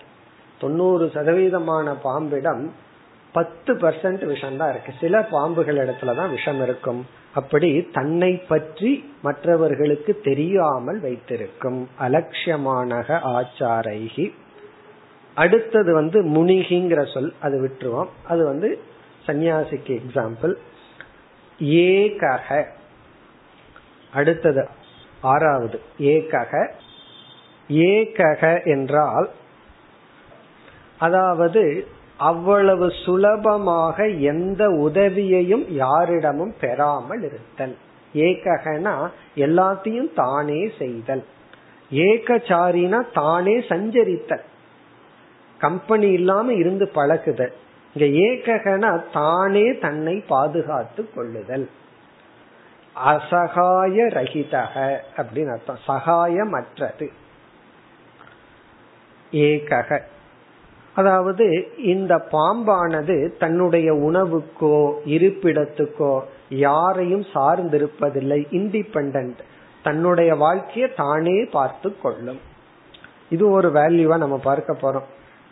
தொண்ணூறு சதவீதமான பாம்பிடம் பத்து பர்சன்ட் விஷம் தான் இருக்கு. சில பாம்புகள் இடத்துலதான் விஷம் இருக்கும். அப்படி தன்னை பற்றி மற்றவர்களுக்கு தெரியாமல் வைத்திருக்கும். அலட்சியமானக ஆச்சாரைகி அடுத்தது வந்து முனிகிங்கிற சொல் அது விட்டுருவோம். அது வந்து சன்னியாசிக்கு எக்ஸாம்பிள் ஏகக. அடுத்தது ஆறாவது. ஏகக. ஏகக என்றால் அதாவது அவ்வளவு சுலபமாக எந்த உதவியையும் யாரிடமும் பெறாமல் இருத்தல். ஏககனா எல்லாத்தையும் தானே செய்தல். ஏகச்சாரினா தானே சஞ்சரித்தல். கம்பெனி இல்லாம இருந்து பழகுதல் இங்க ஏகனா தானே தன்னை பாதுகாத்து கொள்ளுதல். அசகாய ரகிதக அப்படின்னு அர்த்தம். சகாயமற்றது. ஏகக. அதாவது இந்த பாம்பானது தன்னுடைய உணவுக்கோ இருப்பிடத்துக்கோ யாரையும் சார்ந்திருப்பதில்லை. இண்டிபெண்ட் தன்னுடைய வாழ்க்கையை தானே பார்த்து கொள்ளும். இது ஒரு வேல்யூவா நம்ம பார்க்க போறோம்.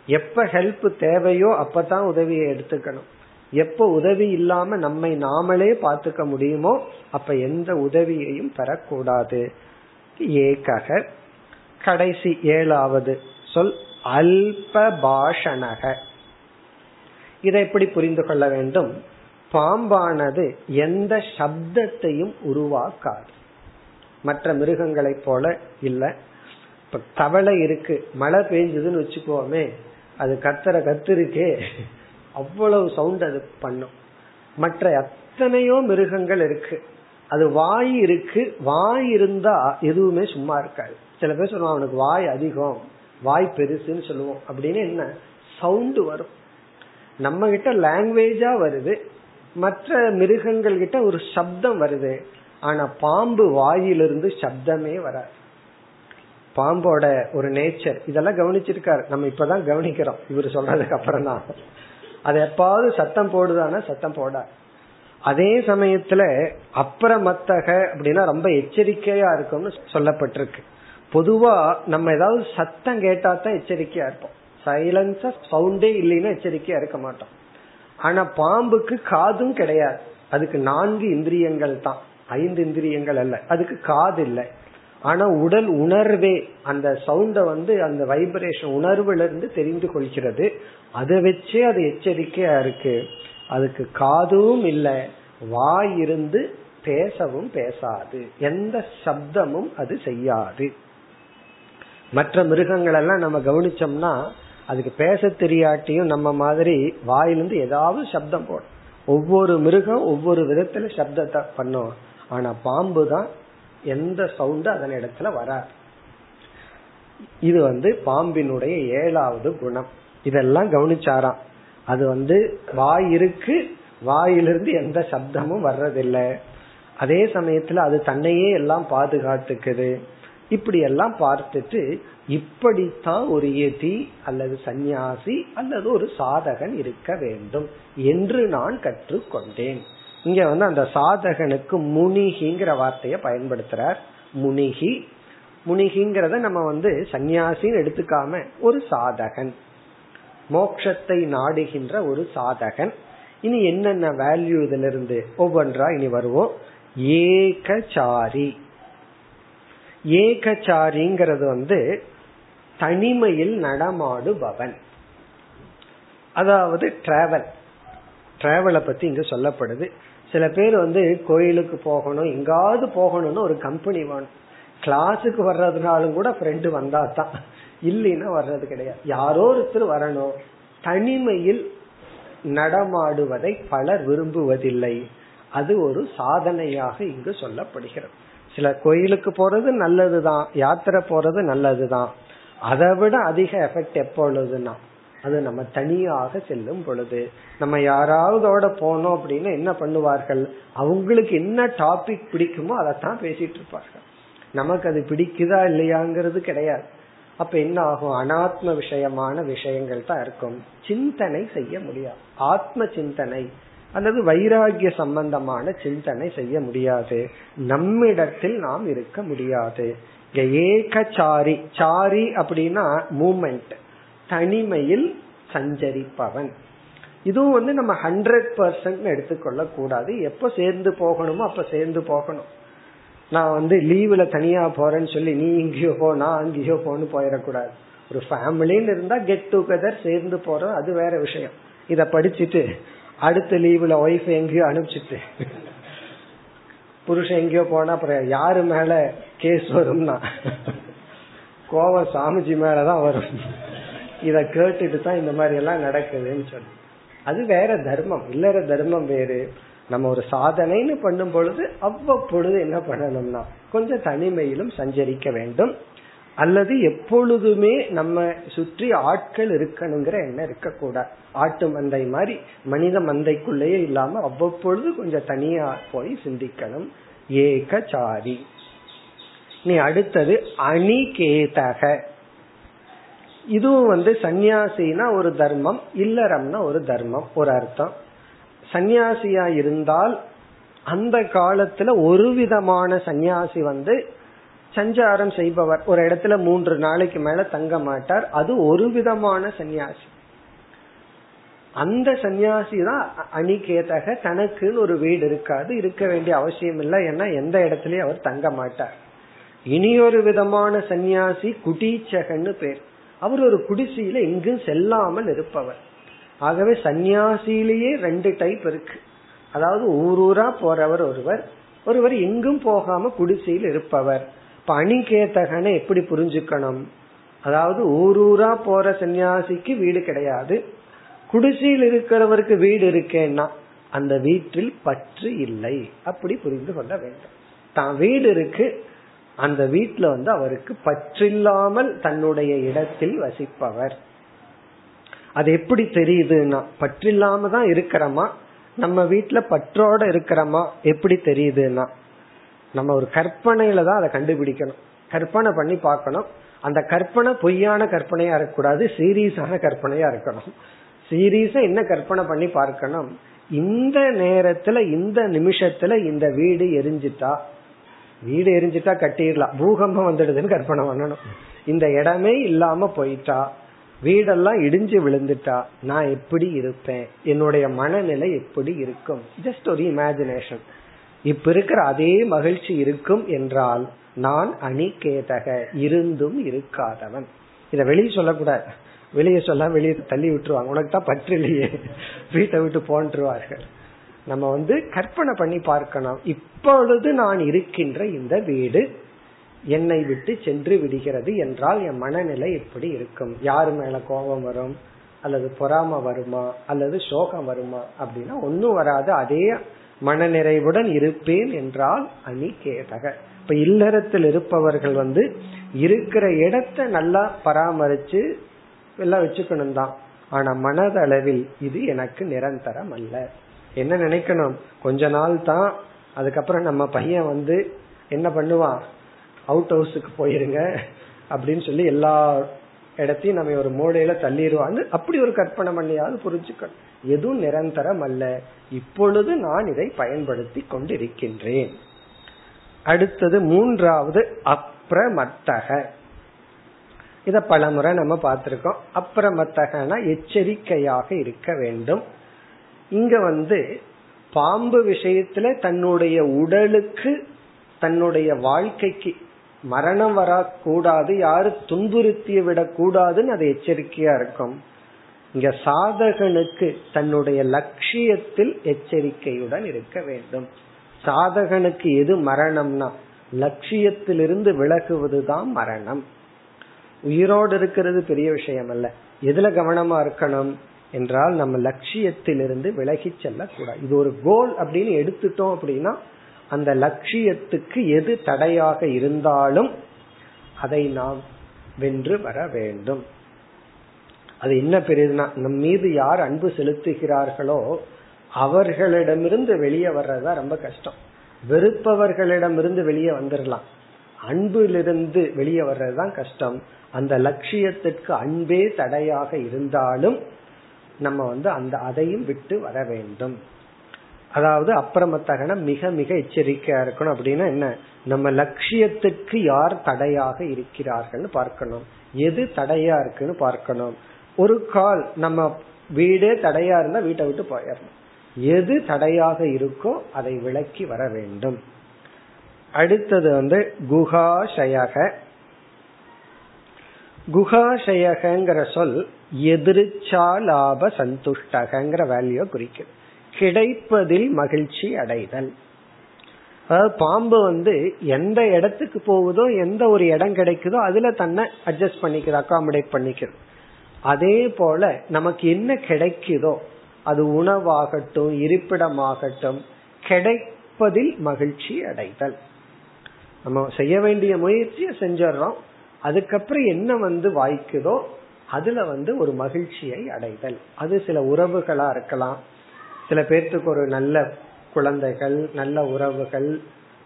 எப்ப ஹெல்ப் தேவையோ அப்பதான் உதவியை எடுத்துக்கணும். எப்ப உதவி இல்லாம நம்மை நாமளே பார்த்துக்க முடியுமோ அப்ப எந்த உதவியையும் பெறக்கூடாது. ஏகக கடைசி ஏழாவது சொல் அல்ப பாஷணக இதை எப்படி புரிந்து கொள்ள வேண்டும்? பாம்பானது எந்த சப்தத்தையும் உருவாக்காது. மற்ற மிருகங்களைப் போல இல்ல. இப்ப தவளை இருக்கு மழை பெய்ஞ்சதுன்னு வச்சுக்கோமே அது கத்துற கத்து இருக்கே அவ்வளவு சவுண்ட் அது பண்ணும். மற்ற எத்தனையோ மிருகங்கள் இருக்கு. அது வாய் இருக்கு. வாய் இருந்தா எதுவுமே சும்மா இருக்காது. சில பேர் சொல்லுவாங்க அவனுக்கு வாய் அதிகம். வாய் பெருசுன்னு சொல்லுவோம். அப்படின்னு என்ன? சவுண்டு வரும். நம்ம கிட்ட லாங்குவேஜா வருது. மற்ற மிருகங்கள் கிட்ட ஒரு சப்தம் வருது. ஆனா பாம்பு வாயிலிருந்து சப்தமே வராது. பாம்போட ஒரு நேச்சர் இதெல்லாம் கவனிச்சிருக்காரு. நம்ம இப்பதான் கவனிக்கிறோம். இவர் சொல்றதுக்கு அப்புறம் தான் அது எப்பாவது சத்தம் போடுதானா சத்தம் போட அதே சமயத்துல அப்புறமத்தக அப்படின்னா ரொம்ப எச்சரிக்கையா இருக்கும்னு சொல்லப்பட்டிருக்கு. பொதுவா நம்ம ஏதாவது சத்தம் கேட்டா தான் எச்சரிக்கையா இருப்போம். சைலன்ஸா சவுண்டே இல்லைன்னா எச்சரிக்கையா இருக்க மாட்டோம். ஆனா பாம்புக்கு காதும் கிடையாது. அதுக்கு நான்கு இந்திரியங்கள் தான் ஐந்து இந்திரியங்கள் அல்ல. அதுக்கு காது இல்லை. ஆனா உடல் உணர்வே அந்த சவுண்ட வந்து அந்த வைப்ரேஷன் உணர்வுல இருந்து தெரிந்து கொள்கிறது. அதை வச்சே அது எச்சரிக்கையா இருக்கு. அதுக்கு காதும் இல்லை வாய் இருந்து பேசவும் பேசாது. எந்த சப்தமும் அது செய்யாது. மற்ற மிருகங்கள் எல்லாம் நம்ம கவனிச்சோம்னா அதுக்கு பேச தெரியாட்டியும் நம்ம மாதிரி வாயிலிருந்து ஏதாவது சப்தம் போடும். ஒவ்வொரு மிருகம் ஒவ்வொரு விதத்துல சப்தத்தை பண்ணும். ஆனா பாம்பு தான் எந்த சவுண்டும் அதன் இடத்துல வராது. இது வந்து பாம்பினுடைய ஏழாவது குணம். இதெல்லாம் கவனிச்சாராம். அது வந்து வாய் இருக்கு வாயிலிருந்து எந்த சப்தமும் வர்றதில்லை. அதே சமயத்துல அது தன்னையே எல்லாம் பாதுகாத்துக்குது. இப்படி எல்லாம் பார்த்துட்டு இப்படித்தான் ஒரு எதி அல்லது சந்நியாசி அல்லது ஒரு சாதகன் இருக்க வேண்டும் என்று நான் கற்றுக்கொண்டேன். இங்க வந்து அந்த சாதகனுக்கு முனிகிங்கிற வார்த்தைய பயன்படுத்துறார். முனிகி. முனிகிங்கிறத நம்ம வந்து சந்நியாசின்னு எடுத்துக்காம ஒரு சாதகன். மோக்ஷத்தை நாடுகின்ற ஒரு சாதகன். இனி என்னென்ன வேல்யூ இதுல இருந்து ஒவ்வொன்றா இனி வருவோம். ஏகச்சாரி. ஏகச்சாரிங்கிறது வந்து தனிமையில் நடமாடுபவன். அதாவது டிராவல் டிராவலை பத்தி இங்க சொல்லப்படுது. சில பேர் வந்து கோயிலுக்கு போகணும் எங்காவது போகணும்னு ஒரு கம்பெனி வேணும். கிளாஸுக்கு வர்றதுனாலும் கூட ஃப்ரெண்டு வந்தா தான் இல்லைன்னா வர்றது கிடையாது. யாரோ ஒருத்தர் வரணும். தனிமையில் நடமாடுவதை பலர் விரும்புவதில்லை. அது ஒரு சாதனையாக இங்கு சொல்லப்படுகிறது. சில கோயிலுக்கு போறது நல்லதுதான் யாத்திரை போறது நல்லதுதான். அதை விட அதிக எஃபெக்ட் எப்பொழுதுனா அது நம்ம தனியாக செல்லும் பொழுது நம்ம யாராவதோட போனோம் அப்படின்னு என்ன பண்ணுவார்கள்? அவங்களுக்கு என்ன டாபிக் பிடிக்குமோ அதைத்தான் பேசிட்டு இருப்பார்கள். நமக்கு அது பிடிக்குதா இல்லையாங்கிறது கிடையாது. அப்ப என்ன ஆகும்? அனாத்ம விஷயமான விஷயங்கள் தான் இருக்கும். சிந்தனை செய்ய முடியாது. ஆத்ம சிந்தனை அல்லது வைராகிய சம்பந்தமான சிந்தனை செய்ய முடியாது. நம்மிடத்தில் நாம் இருக்க முடியாது. ஏகச்சாரி சாரி அப்படின்னா மூமெண்ட் தனிமையில் சஞ்சரிப்பவன். இதுவும் வந்து நம்ம ஹண்ட்ரட் பர்சன்ட் எடுத்துக்கொள்ள கூடாது. எப்ப சேர்ந்து போகணுமோ அப்ப சேர்ந்து போகணும். நான் வந்து லீவ்ல தனியா போறேன்னு சொல்லி நீ இங்கேயோ போ நான் அங்கேயோ போன்னு போயிடக்கூடாது. ஒரு ஃபேமிலின்னு இருந்தா கெட் டுகெதர் சேர்ந்து போறோம் அது வேற விஷயம். இத படிச்சுட்டு அடுத்த லீவுல ஒய்ஃப் எங்கேயோ அனுப்பிச்சிட்டு புருஷன் எங்கேயோ போனா அப்புறம் யாரு மேல கேஸ் வரும்னா? கோவம் சாமிஜி மேலதான் வரும். இத கேட்டுட்டு தான் இந்த மாதிரி எல்லாம் நடக்குதுன்னு சொல்லி. அது வேற தர்மம். இல்லற தர்மம் வேறு. நம்ம ஒரு சாதனைன்னு பண்ணும் பொழுது அவ்வப்பொழுது என்ன பண்ணணும்னா கொஞ்சம் தனிமையிலும் சஞ்சரிக்க வேண்டும். அல்லது எப்பொழுதுமே நம்ம சுற்றி ஆட்கள் இருக்கணுங்கிற எண்ணம் இருக்கக்கூடாது. ஆட்டு மந்தை மாதிரி மனித மந்தைக்குள்ளேயே இல்லாம அவ்வப்பொழுது கொஞ்சம் தனியா போய் சிந்திக்கணும். ஏகசாரி நீ அடுத்தது அணிகேதக. இதுவும் வந்து சந்நியாசினா ஒரு தர்மம் இல்லறம்னா ஒரு தர்மம் ஒரு அர்த்தம். சந்நியாசியா இருந்தால் அந்த காலத்துல ஒரு விதமான சந்நியாசி வந்து சஞ்சாரம் செய்பவர். ஒரு இடத்துல மூன்று நாளைக்கு மேல தங்க மாட்டார். அது ஒரு விதமான சந்நியாசி. அந்த சன்னியாசி தான் அணிகேதக தனக்குன்னு ஒரு வீடு இருக்காது. இருக்க வேண்டிய அவசியம் இல்லை. ஏன்னா எந்த இடத்துலயும் அவர் தங்க மாட்டார். இனி ஒரு விதமான சந்நியாசி குடீச்சகன்னு பேர். அவர் ஒரு குடிசையில எங்கும் செல்லாமல் இருப்பவர். ஆகவே சந்நியாசிலேயே ரெண்டு டைப் இருக்கு. அதாவது ஊர் ஊரா போறவர் ஒருவர் ஒருவர் எங்கும் போகாம குடிசையில் இருப்பவர். இப்ப அணிகேதகனை எப்படி புரிஞ்சுக்கணும்? அதாவது ஊர் ஊரா போற சன்னியாசிக்கு வீடு கிடையாது. குடிசையில் இருக்கிறவருக்கு வீடு இருக்கேன்னா அந்த வீட்டில் பற்று இல்லை. அப்படி புரிந்து கொள்ள வேண்டும். தான் வீடு இருக்கு அந்த வீட்டுல வந்து அவருக்கு பற்றில்லாமல் தன்னுடைய இடத்தில் வசிப்பவர். அது எப்படி தெரியுதுன்னா பற்றில்லாம தான் இருக்கிறோமா? நம்ம வீட்டுல பற்றோட இருக்கிறோமா? எப்படி தெரியுதுன்னா நம்ம ஒரு கற்பனையில தான் அதை கண்டுபிடிக்கணும். கற்பனை பண்ணி பார்க்கணும். அந்த கற்பனை பொய்யான கற்பனையா இருக்கக்கூடாது சீரியஸான கற்பனையா இருக்கணும். சீரியஸா என்ன கற்பனை பண்ணி பார்க்கணும்? இந்த நேரத்துல இந்த நிமிஷத்துல இந்த வீடு எரிஞ்சிட்டா வீடு எரிஞ்சிட்டா கட்டிடலாம். பூகம்பம் வந்துடுதுன்னு கற்பனை பண்ணணும். இந்த இடமே இல்லாம போயிட்டா வீடெல்லாம் இடிஞ்சு விழுந்துட்டா நான் எப்படி இருப்பேன்? என்னுடைய மனநிலை எப்படி இருக்கும்? ஜஸ்ட் ஒரு இமேஜினேஷன் இப்ப இருக்கிற அதே மகிழ்ச்சி இருக்கும் என்றால் நான் அணிகேதக இருந்தும் இருக்காதவன். இத வெளியே சொல்லக்கூடாது. வெளியே சொல்ல வெளியே தள்ளி விட்டுருவாங்க. உனக்கு தான் பற்று இல்லையே. வீட்டை விட்டு போன்றுவார்கள். நம்ம வந்து கற்பனை பண்ணி பார்க்கணும். இப்பொழுது நான் இருக்கின்ற இந்த வீடு என்னை விட்டு சென்று விடுகிறது என்றால் என் மனநிலை எப்படி இருக்கும். யாரு மேல கோபம் வரும்? அல்லது பொறாம வருமா? அல்லது சோகம் வருமா? அப்படின்னா ஒன்னும் வராது. அதே மனநிறைவுடன் இருப்பேன் என்றால் அணிகேதக இப்ப இல்லறத்தில் இருப்பவர்கள் வந்து இருக்கிற இடத்தை நல்லா பராமரிச்சு எல்லாம் வச்சுக்கணும் தான் ஆனா மனதளவில் இது எனக்கு நிரந்தரம் அல்ல. என்ன நினைக்கணும்? கொஞ்ச நாள் தான். அதுக்கப்புறம் நம்ம பையன் வந்து என்ன பண்ணுவான்? அவுட் ஹவுஸுக்கு போயிருங்க அப்படின்னு சொல்லி எல்லா இடத்தையும் நம்ம ஒரு மூலையில தள்ளிடுவான்னு அப்படி ஒரு கற்பனை பண்ணியாவது புரிஞ்சுக்கணும். எதுவும் நிரந்தரம் அல்ல. இப்பொழுது நான் இதை பயன்படுத்தி கொண்டிருக்கின்றேன். அடுத்தது மூன்றாவது அப்ரமத்தக இத பலமுறை நம்ம பார்த்திருக்கோம். அப்புறமத்தகனா எச்சரிக்கையாக இருக்க வேண்டும். இங்க வந்து பாம்பு விஷயத்துல தன்னுடைய உடலுக்கு தன்னுடைய வாழ்க்கைக்கு மரணம் வரக்கூடாது யாரு துன்புறுத்தி விடக்கூடாதுன்னு அது எச்சரிக்கையா இருக்கும். இங்க சாதகனுக்கு தன்னுடைய லட்சியத்தில் எச்சரிக்கையுடன் இருக்க வேண்டும். சாதகனுக்கு எது மரணம்னா லட்சியத்திலிருந்து விலகுவதுதான் மரணம். உயிரோடு இருக்கிறது பெரிய விஷயம் அல்ல எதுல கவனமா இருக்கணும்? என்றால் நம்ம லட்சியத்திலிருந்து விலகி செல்லக்கூடாது. இது ஒரு கோல் அப்படின்னு எடுத்துட்டோம் அப்படின்னா அந்த லட்சியத்துக்கு எது தடையாக இருந்தாலும் அதை நாம் வென்று வர வேண்டும். அது என்ன பெரியதுன்னா நம் மீது யார் அன்பு செலுத்துகிறார்களோ அவர்களிடமிருந்து வெளியே வர்றதா ரொம்ப கஷ்டம். வெறுப்பவர்களிடமிருந்து வெளியே வந்துடலாம் அன்பிலிருந்து வெளியே வர்றதுதான் கஷ்டம். அந்த லட்சியத்திற்கு அன்பே தடையாக இருந்தாலும் நம்ம வந்து அந்த அதையும் விட்டு வர வேண்டும். அதாவது அப்புறமத்தகன மிக மிக எச்சரிக்கையா இருக்கணும். அப்படின்னா என்ன? நம்ம லட்சியத்துக்கு யார் தடையாக இருக்கிறார்கள்னு பார்க்கணும். எது தடையா இருக்குன்னு பார்க்கணும். ஒரு கால் நம்ம வீடே தடையா இருந்தா வீட்டை விட்டு போயிடணும். எது தடையாக இருக்கோ அதை விளக்கி வர வேண்டும். அடுத்தது வந்து குஹாஷயக. குஹாஷயகங்கிற சொல் எதிர்ச்சா லாப சந்துஷ்டகங்கிற வேல்யூ குறிக்குது கிடைப்பதில் மகிழ்ச்சி அடைதல். அதாவது பாம்பு வந்து எந்த இடத்துக்கு போகுதோ எந்த ஒரு இடம் கிடைக்குதோ அதுல தன்னை அட்ஜஸ்ட் பண்ணிக்குது அகாமடேட் பண்ணிக்கிறது அதே போல நமக்கு என்ன கிடைக்குதோ அது உணவாகட்டும் இருப்பிடமாகட்டும் கிடைப்பதில் மகிழ்ச்சி அடைதல். நம்ம செய்ய வேண்டிய முயற்சியை செஞ்சிடறோம். அதுக்கப்புறம் என்ன வந்து வாய்க்குதோ அதுல வந்து ஒரு மகிழ்ச்சியை அடைதல். அது சில உறவுகளா இருக்கலாம். சில பேர்த்துக்கு ஒரு நல்ல குழந்தைகள் நல்ல உறவுகள்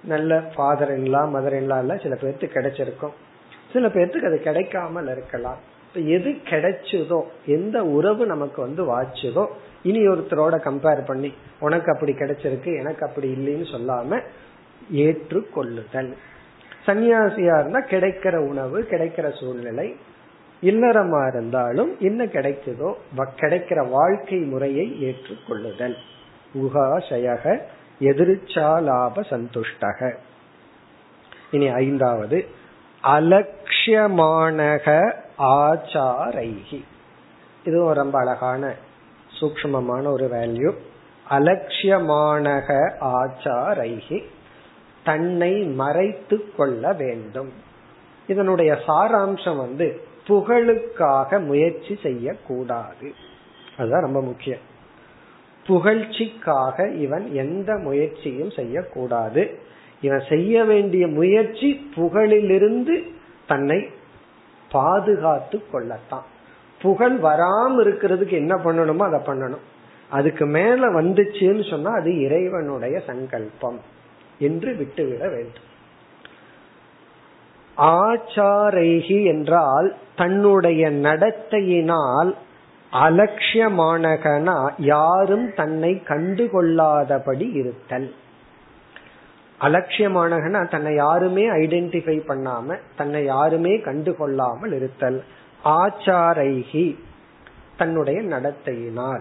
நல்ல ஃபாதர் இன்லா மதர் இன்லா சில பேர்த்துக்கு கிடைச்சிருக்கும். சில பேர்த்துக்கு அது கிடைக்காமல் இருக்கலாம். எது கிடைச்சதோ எந்த உறவு நமக்கு வந்து வாச்சுதோ இனி ஒருத்தரோட கம்பேர் பண்ணி உனக்கு அப்படி கிடைச்சிருக்கு எனக்கு அப்படி இல்லைன்னு சொல்லாம ஏற்றுக்கொள்ளுதல். சன்னியாசியா இருந்தா கிடைக்கிற உணவு கிடைக்கிற சூழ்நிலை இல்லறமா இருந்தாலும் என்ன கிடைக்குதோ கிடைக்கிற வாழ்க்கை முறையை ஏற்றுக்கொள்ளுதல். உகாசயக எதிர்ச்சாலாப சந்துஷ்டக. இனி ஐந்தாவது அலட்சியமானக ஆச்சாரைகி இதுவும் ரொம்ப அழகான சூக்மமான ஒரு வேல்யூ அலட்சியமானக ஆச்சாரைகி தன்னை மறைத்து கொள்ள வேண்டும். இதனுடைய சாராம்சம் வந்து புகழுக்காக முயற்சி செய்யக்கூடாது. அதுதான் ரொம்ப முக்கியம். புகழ்ச்சிக்காக இவன் எந்த முயற்சியும் செய்யக்கூடாது. இவன் செய்ய வேண்டிய முயற்சி புகழிலிருந்து தன்னை பாதுகாத்து கொள்ளத்தான். புகழ் வராம இருக்கிறதுக்கு என்ன பண்ணணுமோ அதை பண்ணணும். அதுக்கு மேல வந்துச்சுன்னு சொன்னா அது இறைவனுடைய சங்கல்பம் என்று விட்டுவிட வேண்டும். ஆச்சாரேகி என்றால் தன்னுடைய நடத்தையினால் அலட்சியமானகனா யாரும் தன்னை கண்டுகொள்ளாதபடி இருத்தல். அலட்சியமானகனா தன்னை யாருமே ஐடென்டிஃபை பண்ணாம தன்னை யாருமே கண்டுகொள்ளாமல் இருத்தல். ஆச்சாரைகி தன்னுடைய நடத்தையினால்.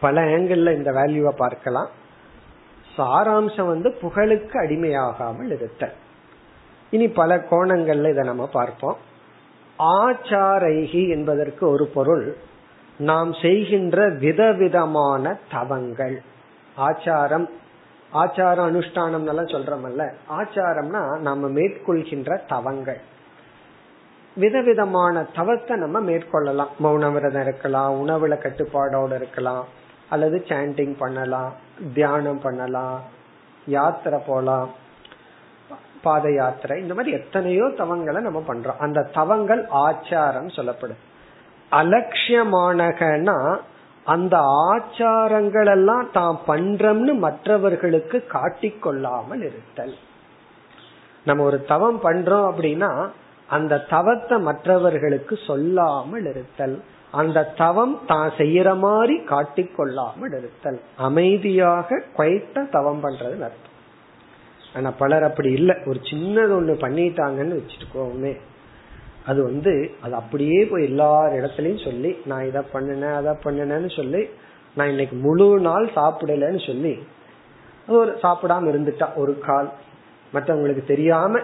பல ஆங்கிள் இந்த வேல்யூவை பார்க்கலாம். சாராம்சம் வந்து புகழுக்கு அடிமையாகாமல் இருத்தல். இனி பல கோணங்கள்ல இதை நம்ம பார்ப்போம். ஆச்சாரைகி என்பதற்கு ஒரு பொருள். நாம் செய்கின்ற விதவிதமான தவங்கள். ஆச்சாரம் ஆச்சார அனுஷ்டானம் எல்லாம் சொல்றோம்ல ஆச்சாரம்னா நாம மேற்கொள்கின்ற தவங்கள். விதவிதமான தவத்தை நம்ம மேற்கொள்ளலாம். மௌன விரதம் இருக்கலாம் உணவுல கட்டுப்பாடோடு இருக்கலாம் அல்லது சாண்டிங் பண்ணலாம் தியானம் பண்ணலாம் யாத்திரை போலாம் பாத யாத்திரை இந்த மாதிரி எத்தனையோ தவங்களை நம்ம பண்றோம். அந்த தவங்கள் ஆச்சாரம் சொல்லப்படும். அலட்சியமானகனா அந்த ஆச்சாரங்கள் எல்லாம் தான் பண்றோம்னு மற்றவர்களுக்கு காட்டிக்கொள்ளாமல் இருத்தல். நம்ம ஒரு தவம் பண்றோம் அப்படின்னா அந்த தவத்தை மற்றவர்களுக்கு சொல்லாமல் இருத்தல். அந்த தவம் தான் செய்யற மாதிரி காட்டிக்கொள்ளாமல் இருத்தல். அமைதியாக குவைத்த தவம் பண்றதுன்னு அர்த்தம். ஆனா பலர் அப்படி இல்லை. ஒரு சின்னது ஒண்ணு பண்ணிட்டாங்கன்னு வச்சுட்டுக்கோமே. அது வந்து அது அப்படியே போய் எல்லார் இடத்துலயும் சொல்லி நான் இதை பண்ணினேன் அதை பண்ணினேன்னு சொல்லி நான் இன்னைக்கு முழு நாள் சாப்பிடலன்னு சொல்லி ஒரு சாப்பிடாம இருந்துட்டா ஒரு கால். மற்றவங்களுக்கு தெரியாம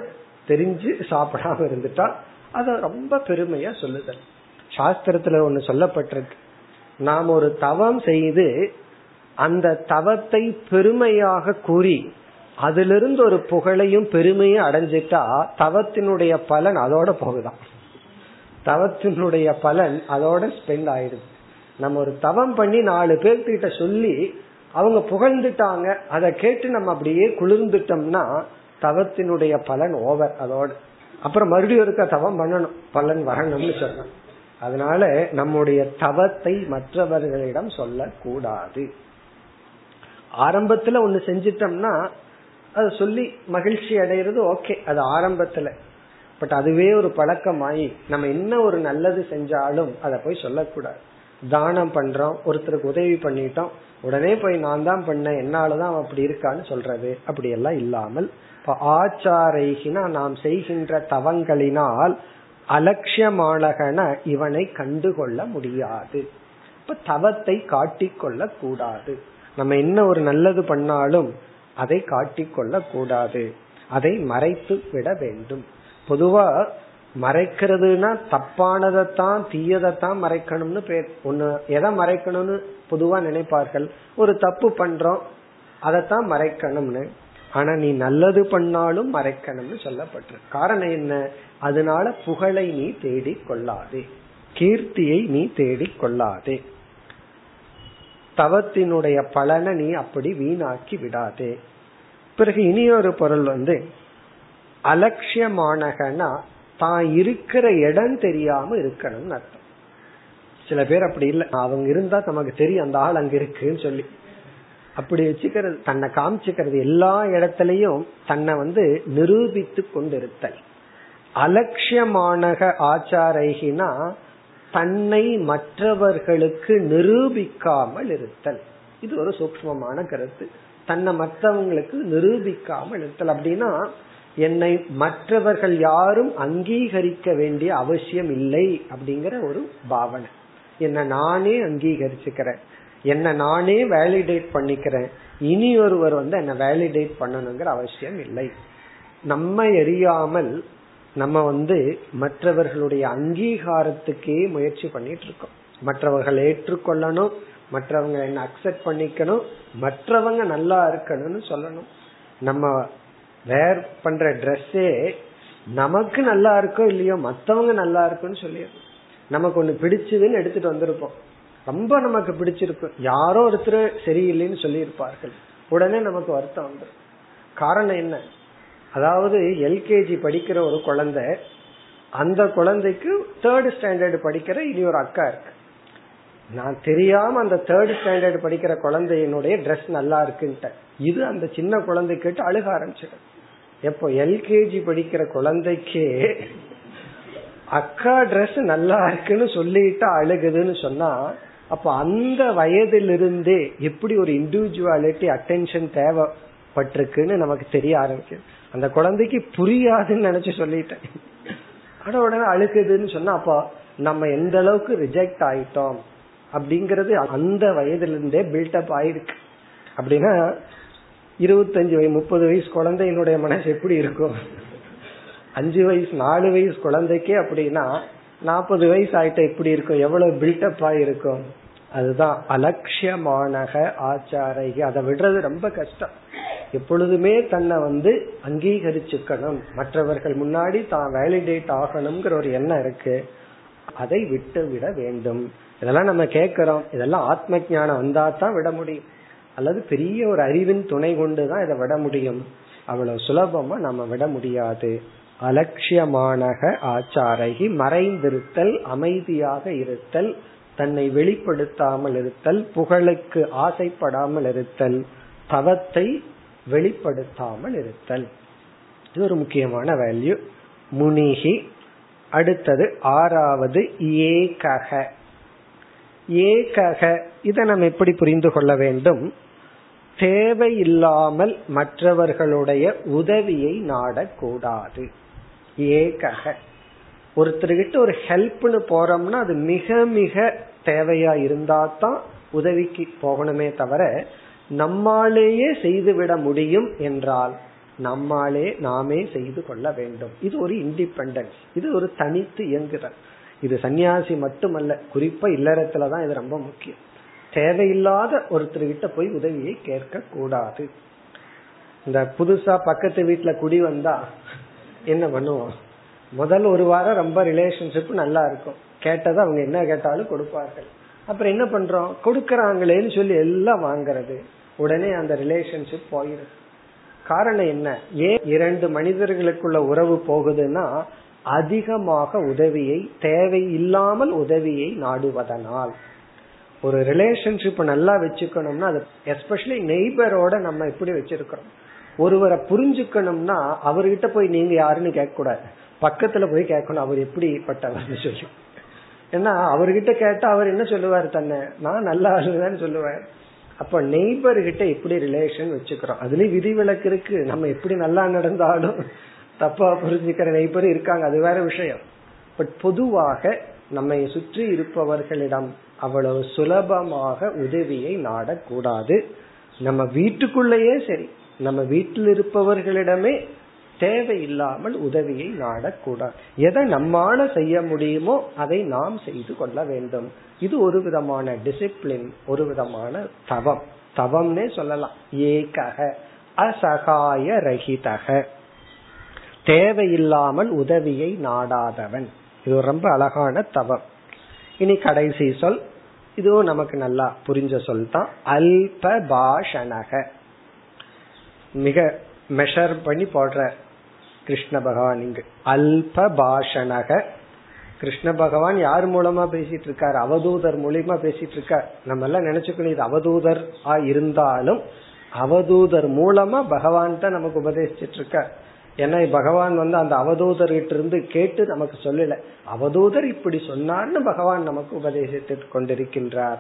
தெரிஞ்சு சாப்பிடாம இருந்துட்டா அத ரொம்ப பெருமையா சொல்லுதல் சாஸ்திரத்துல ஒண்ணு சொல்லப்பட்டிருக்கு. நாம் ஒரு தவம் செய்து அந்த தவத்தை பெருமையாக கூறி அதிலிருந்து ஒரு புகழையும் பெருமையும் அடைஞ்சிட்டா தவத்தினுடைய பலன் அதோட போகுதான். தவத்தினுடைய பலன் அதோட ஸ்பெண்ட் ஆயிடுது. நம்ம ஒரு தவம் பண்ணி நாலு பேர்கிட்ட சொல்லி அவங்க புகழ்ந்துட்டாங்க. அதை கேட்டு நம்ம அப்படியே குளிர்ந்துட்டோம்னா தவத்தினுடைய பலன் ஓவர் அதோட. அப்புறம் மறுபடியும் இருக்க தவம் பண்ணணும். பலன் வரணும்னு சொல்லணும் அதனால நம்முடைய தவத்தை மற்றவர்களிடம் சொல்லக்கூடாது. ஆரம்பத்துல ஒண்ணு செஞ்சிட்டோம்னா அதை சொல்லி மகிழ்ச்சி அடைகிறது ஓகே அது ஆரம்பத்துல. பட் அதுவே ஒரு பழக்கமாயி நம்ம என்ன ஒரு நல்லது செஞ்சாலும் அதை போய் சொல்லக்கூடாது. தானம் பண்றோம் ஒருத்தருக்கு உதவி பண்ணிட்டோம் உடனே போய் நான் தான் பண்ணேன் என்னாலதான் அப்படி இருக்கான்னு சொல்றது. அப்படி எல்லாம் இல்லாமல் ஆச்சாரைகினா நாம் செய்கின்ற தவங்களினால் அலட்சியமானகன இவனை கண்டுகொள்ள முடியாது. இப்ப தவத்தை காட்டிக்கொள்ள கூடாது நம்ம என்ன ஒரு நல்லது பண்ணாலும் அதை காட்டிக்கொள்ள கூடாது அதை மறைத்து விட வேண்டும். பொதுவா மறைக்கிறதுனா தப்பானதைத்தான் தீயதைத்தான் மறைக்கணும்னு பேர் ஒண்ணு எதை மறைக்கணும்னு பொதுவா நினைப்பார்கள். ஒரு தப்பு பண்றோம் அதைத்தான் மறைக்கணும்னு. ஆனா நீ நல்லது பண்ணாலும் மறைக்கணும்னு சொல்லப்பட்டிருக்கு காரணம் என்ன? அதனால புகழை நீ தேடி கொள்ளாதே கீர்த்தியை நீ தேடி கொள்ளாதே தவத்தினுடைய பலனை நீ அப்படி வீணாக்கி விடாதே. பிறகு இனியொரு பொருள் வந்து அலட்சியமானகனா தான் இருக்கிற இடம் தெரியாம இருக்கணும்னு அர்த்தம். சில பேர் அப்படி இல்லை அவங்க இருந்தா நமக்கு தெரியும் அந்த ஆள் அங்க இருக்குன்னு சொல்லி. அப்படி வச்சுக்கிறது தன்னை காமிச்சுக்கிறது எல்லா இடத்துலயும் தன்னை வந்து நிரூபித்து கொண்டிருத்தல். அலட்சியமானக ஆச்சாரைகினா தன்னை மற்றவர்களுக்கு நிரூபிக்காமல் இருத்தல். இது ஒரு சூக்மமான கருத்து. தன்னை மற்றவங்களுக்கு நிரூபிக்காமல் இருத்தல். அப்படின்னா என்னை மற்றவர்கள் யாரும் அங்கீகரிக்க வேண்டிய அவசியம் இல்லை அப்படிங்கிற ஒரு பாவனை. என்ன நானே அங்கீகரிச்சுக்கிறேன். என்ன நானே வேலிடேட் பண்ணிக்கிறேன். இனி ஒருவர் வந்து என்ன வேலிடேட் பண்ணணுங்கிற அவசியம் இல்லை. நம்ம எரியாமல் நம்ம வந்து மற்றவர்களுடைய அங்கீகாரத்துக்கே முயற்சி பண்ணிட்டு இருக்கோம். மற்றவர்கள் ஏற்றுக்கொள்ளணும் மற்றவங்க என்ன அக்செப்ட் பண்ணிக்கணும் மற்றவங்க நல்லா இருக்கணும்னு சொல்லணும். நம்ம வேர் பண்ற ட்ரெஸ்ஸே நமக்கு நல்லா இருக்கோ இல்லையோ மத்தவங்க நல்லா இருக்குன்னு சொல்லிடுறோம். நமக்கு ஒண்ணு பிடிச்சதுன்னு எடுத்துட்டு வந்திருப்போம். ரொம்ப நமக்கு பிடிச்சிருக்கும். யாரோ ஒருத்தர் சரியில்லைன்னு சொல்லியிருப்பார்கள். உடனே நமக்கு வருத்தம் வந்துடும் காரணம் என்ன? அதாவது எல்கேஜி படிக்கிற ஒரு குழந்தை அந்த குழந்தைக்கு தேர்ட் ஸ்டாண்டர்ட் படிக்கிற இனி ஒரு அக்கா இருக்கு. நான் தெரியாம அந்த தேர்ட் ஸ்டாண்டர்ட் படிக்கிற குழந்தையினுடைய ட்ரெஸ் நல்லா இருக்குன்ட்ட இது அந்த சின்ன குழந்தை கேட்டு அழுக ஆரம்பிச்சிடும். எப்போ எல்கேஜி படிக்கிற குழந்தைக்கே அக்கா ட்ரெஸ் நல்லா இருக்குன்னு சொல்லிட்டு அழுகுதுன்னு சொன்னா அப்ப அந்த வயதிலிருந்தே எப்படி ஒரு இண்டிவிஜுவாலிட்டி அட்டென்ஷன் தேவைப்பட்டிருக்குன்னு நமக்கு தெரிய ஆரம்பிக்குது. அந்த குழந்தைக்கு புரியாதுன்னு நினைச்சு சொல்லிட்டேன். ஆனா உடனே அழுகுதுன்னு சொன்னா அப்போ நம்ம எந்த அளவுக்கு ரிஜெக்ட் ஆயிட்டோம் அப்படிங்கறது அந்த வயதுல இருந்தே பில்டப் ஆயிருக்கு. அப்படின்னா இருபத்தஞ்சு வயசு முப்பது வயசு குழந்தையினுடைய மனசு எப்படி இருக்கும்? அஞ்சு வயசு நாலு வயசு குழந்தைக்கே அப்படின்னா நாற்பது வயசு ஆயிட்ட எப்படி இருக்கும்? எவ்வளவு பில்டப் ஆயிருக்கும்? அதுதான் அலட்சியமானக ஆச்சாரைக. அதை விடுறது ரொம்ப கஷ்டம். எப்பொழுதுமே தன்னை வந்து அங்கீகரிச்சுக்கணும். மற்றவர்கள் முன்னாடி தான் வேலிடேட் ஆகணுங்கிற ஒரு எண்ணம் இருக்கு. அதை விட்டு விட வேண்டும். இதெல்லாம் நம்ம கேட்கிறோம். இதெல்லாம் ஆத்ம ஜானம் வந்தா தான் விட முடியும். அல்லது பெரிய ஒரு அறிவின் துணை கொண்டு தான் இதை விட முடியும். அவ்வளவு சுலபமா நம்ம விட முடியாது. அலட்சியமானக ஆச்சாரகி. மறைந்திருத்தல் அமைதியாக இருத்தல் தன்னை வெளிப்படுத்தாமல் இருத்தல் புகழுக்கு ஆசைப்படாமல் இருத்தல் தவத்தை வெளிப்படுத்தாமல் இருத்தல். இது ஒரு முக்கியமான வேல்யூ முனிகி. அடுத்தது ஆறாவது ஏகக. ஏகக இதை நம்ம எப்படி புரிந்து கொள்ள வேண்டும்? தேவையில்லாமல் மற்றவர்களுடைய உதவியை நாடக்கூடாது. ஏகக. ஒருத்தர்கிட்ட ஒரு ஹெல்ப்னு போறோம்னா அது மிக மிக தேவையா இருந்தா தான் உதவிக்கு போகணுமே தவிர நம்மாலேயே செய்துவிட முடியும் என்றால் நம்மாலே நாமே செய்து கொள்ள வேண்டும். இது ஒரு இண்டிபெண்டன்ஸ் இது ஒரு தனித்து இயங்குதல். இது சன்னியாசி மட்டுமல்ல குறிப்பா இல்லறத்துலதான் இது ரொம்ப முக்கியம். தேவையில்லாத ஒருத்தர்கிட்ட போய் உதவியை கேட்க கூடாது இந்த புதுசா பக்கத்து வீட்டுல குடி வந்தா என்ன பண்ணுவோம்? முதல் ஒரு வாரம் ரொம்ப ரிலேஷன்ஷிப் நல்லா இருக்கும். கேட்டதை அவங்க என்ன கேட்டாலும் கொடுப்பார்கள். அப்புறம் என்ன பண்றோம்? கொடுக்கறாங்களேன்னு சொல்லி எல்லாம் வாங்கறது. உடனே அந்த ரிலேஷன்ஷிப் போயிடும் காரணம் என்ன? ஏன் இரண்டு மனிதர்களுக்குள்ள உறவு போகுதுன்னா அதிகமாக உதவியை தேவை இல்லாமல் உதவியை நாடுவதனால். ஒரு ரிலேஷன்ஷிப் நல்லா வச்சுக்கணும்னா அது எஸ்பெஷலி நெய்பரோட நம்ம எப்படி வச்சிருக்கிறோம். ஒருவரை புரிஞ்சுக்கணும்னா அவர்கிட்ட போய் நீங்க யாருன்னு கேட்க கூடாது பக்கத்துல போய் கேட்கணும் அவர் எப்படிப்பட்டவர்னு சொல்லி. ஏன்னா அவர்கிட்ட கேட்டா அவர் என்ன சொல்லுவார் தன்னை? நான் நல்லா ஆளுதான் சொல்லுவார் அப்ப நெய்பர் கிட்ட எப்படி ரிலேஷன் வச்சுக்கிறோம். அதுலயும் விதிவிலக்கு இருக்கு. நம்ம எப்படி நல்லா நடந்தாலும் தப்பா புரிஞ்சுக்கிற நெய்பர் இருக்காங்க. அது வேற விஷயம். பட் பொதுவாக நம்மை சுற்றி இருப்பவர்களிடம் அவ்வளவு சுலபமாக உதவியை நாடக்கூடாது. நம்ம வீட்டுக்குள்ளேயே சரி. நம்ம வீட்டில் இருப்பவர்களிடமே தேவையில்லாமல் உதவியை நாடக்கூடாது. எதை நம்மால செய்ய முடியுமோ அதை நாம் செய்து கொள்ள வேண்டும். இது ஒரு விதமான டிசிப்ளின் ஒரு விதமான தவம். தவம்னே சொல்லலாம். ஏகக அசகாய ரஹிதக தேவையில்லாமல் உதவியை நாடாதவன். இது ரொம்ப அழகான தவம். இனி கடைசி சொல். இதுவும் நமக்கு நல்லா புரிஞ்ச சொல் தான். அல்ப பாஷணக மிக மெஷர் பண்ணி போடுற கிருஷ்ண பகவான் இங்கு அல்ப பாஷணக கிருஷ்ண பகவான் யார் மூலமா பேசிட்டு இருக்காரு அவதூதர் மூலியமா பேசிட்டு இருக்கார் நம்ம எல்லாம் நினைச்சுக்கணும் இது அவதூதர் ஆ இருந்தாலும் அவதூதர் மூலமா பகவான் தான் நமக்கு உபதேசிச்சிட்டு இருக்கார் ஏன்னா பகவான் வந்து அந்த அவதூதர்கிட்ட இருந்து கேட்டு நமக்கு சொல்லல. அவதூதர் இப்படி சொன்னார்னு பகவான் நமக்கு உபதேசித்து கொண்டிருக்கின்றார்.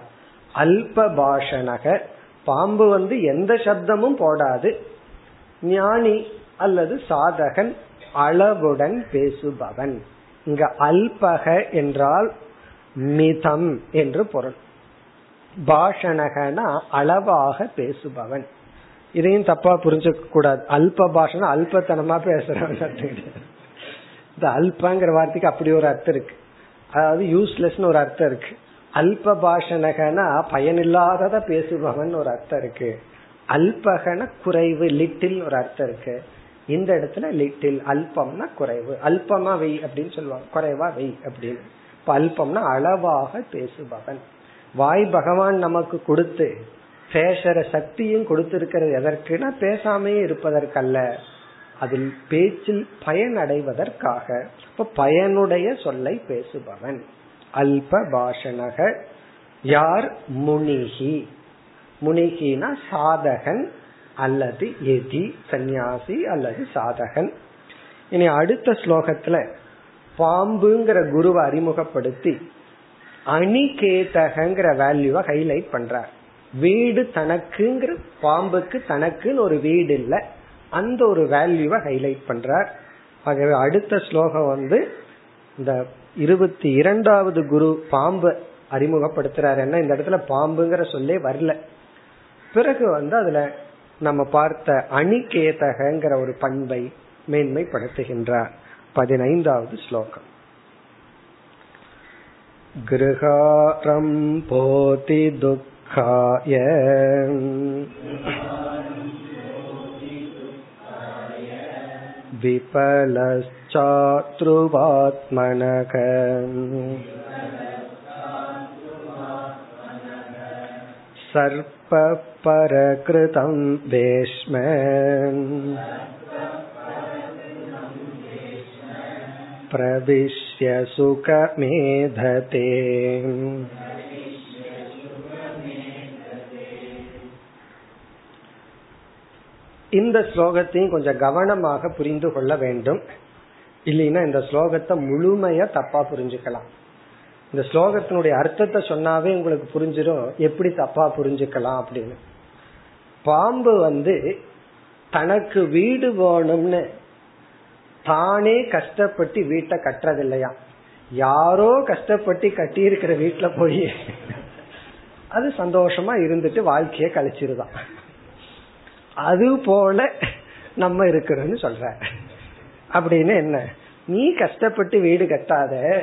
அல்ப பாஷணக பாம்பு வந்து எந்த சப்தமும் போடாது. ஞானி அல்லது சாதகன் அளவுடன் பேசுபவன். இங்க அல்பக என்றால் மிதம் என்று பொருள். பாஷணகனா அளவாக பேசுபவன். இதையும் தப்பா புரிஞ்சுக்க கூடாது. அல்ப பாஷணம் அல்பத்தனமா பேசுறவன் இந்த அல்பங்கிற வார்த்தைக்கு அப்படி ஒரு அர்த்தம் இருக்கு. அதாவது யூஸ்லெஸ்னு ஒரு அர்த்தம் இருக்கு. அல்ப பாஷணகனா பயனில்லாதத பேசுபவன் ஒரு அர்த்தம் இருக்கு. அல்பகன குறைவு லிட்டில் ஒரு அர்த்தம் இருக்கு. இந்த இடத்துல லிட்டில் அல்பம்னா குறைவு. அல்பமா வெய் அப்படின்னு சொல்லுவாங்க. குறைவா வெய் அப்படின்னு. இப்ப அல்பம்னா அளவாக பேசுபவன். வாய் பகவான் நமக்கு கொடுத்து பேசுற சக்தியும் கொடுத்திருக்கிறது எதற்குனா பேசாமே இருப்பதற்கல்ல. அதில் பேச்சில் பயன் அடைவதற்காக. இப்ப பயனுடைய சொல்லை பேசுபவன். அல்ப பாஷணக யார்? முனிகி. முனிகினா சாதகன். அல்லது எதி சந்நியாசி அல்லது சாதகன். இனி அடுத்த ஸ்லோகத்துல பாம்புங்கிற குருவை அறிமுகப்படுத்தி அணிகேதகங்கிற வேல்யூவை ஹைலைட் பண்றார். வீடு தனக்குங்கிற பாம்புக்கு தனக்குன்னு ஒரு வீடு இல்ல அந்த ஒரு வேல்யூவை ஹைலைட் பண்றார். ஆகவே அடுத்த ஸ்லோகம் வந்து இந்த இருபத்தி இரண்டாவது குரு பாம்பு அறிமுகப்படுத்துறாரு. என்ன இந்த இடத்துல பாம்புங்கிற சொல்லே வரல. பிறகு வந்து அதுல நம்ம பார்த்த அணிகேதகங்கிற ஒரு பண்பை மேன்மைப்படுத்துகின்றார் பதினைந்தாவது ஸ்லோகம் गृहारम्भोति दुःखाय विफलश्चातृवात्मनः सर्पपरकृतं वेश्म प्रविश्य सुखमेधते இந்த ஸ்லோகத்தையும் கொஞ்சம் கவனமாக புரிந்து கொள்ள வேண்டும் இல்லைன்னா இந்த ஸ்லோகத்தை முழுமையா தப்பா புரிஞ்சுக்கலாம் இந்த ஸ்லோகத்தினுடைய அர்த்தத்தை சொன்னாவே உங்களுக்கு புரிஞ்சிடும் எப்படி தப்பா புரிஞ்சுக்கலாம் அப்படின்னு. பாம்பு வந்து தனக்கு வீடு வேணும்னு தானே கஷ்டப்பட்டு வீட்டை கட்டுறது இல்லையா யாரோ கஷ்டப்பட்டு கட்டி இருக்கிற வீட்டுல போய் அது சந்தோஷமா இருந்துட்டு வாழ்க்கைய கழிச்சிருதான் அது போல நம்ம இருக்கிறோம்னு சொல்ற. அப்படின்னு என்ன? நீ கஷ்டப்பட்டு வீடு கட்டாத.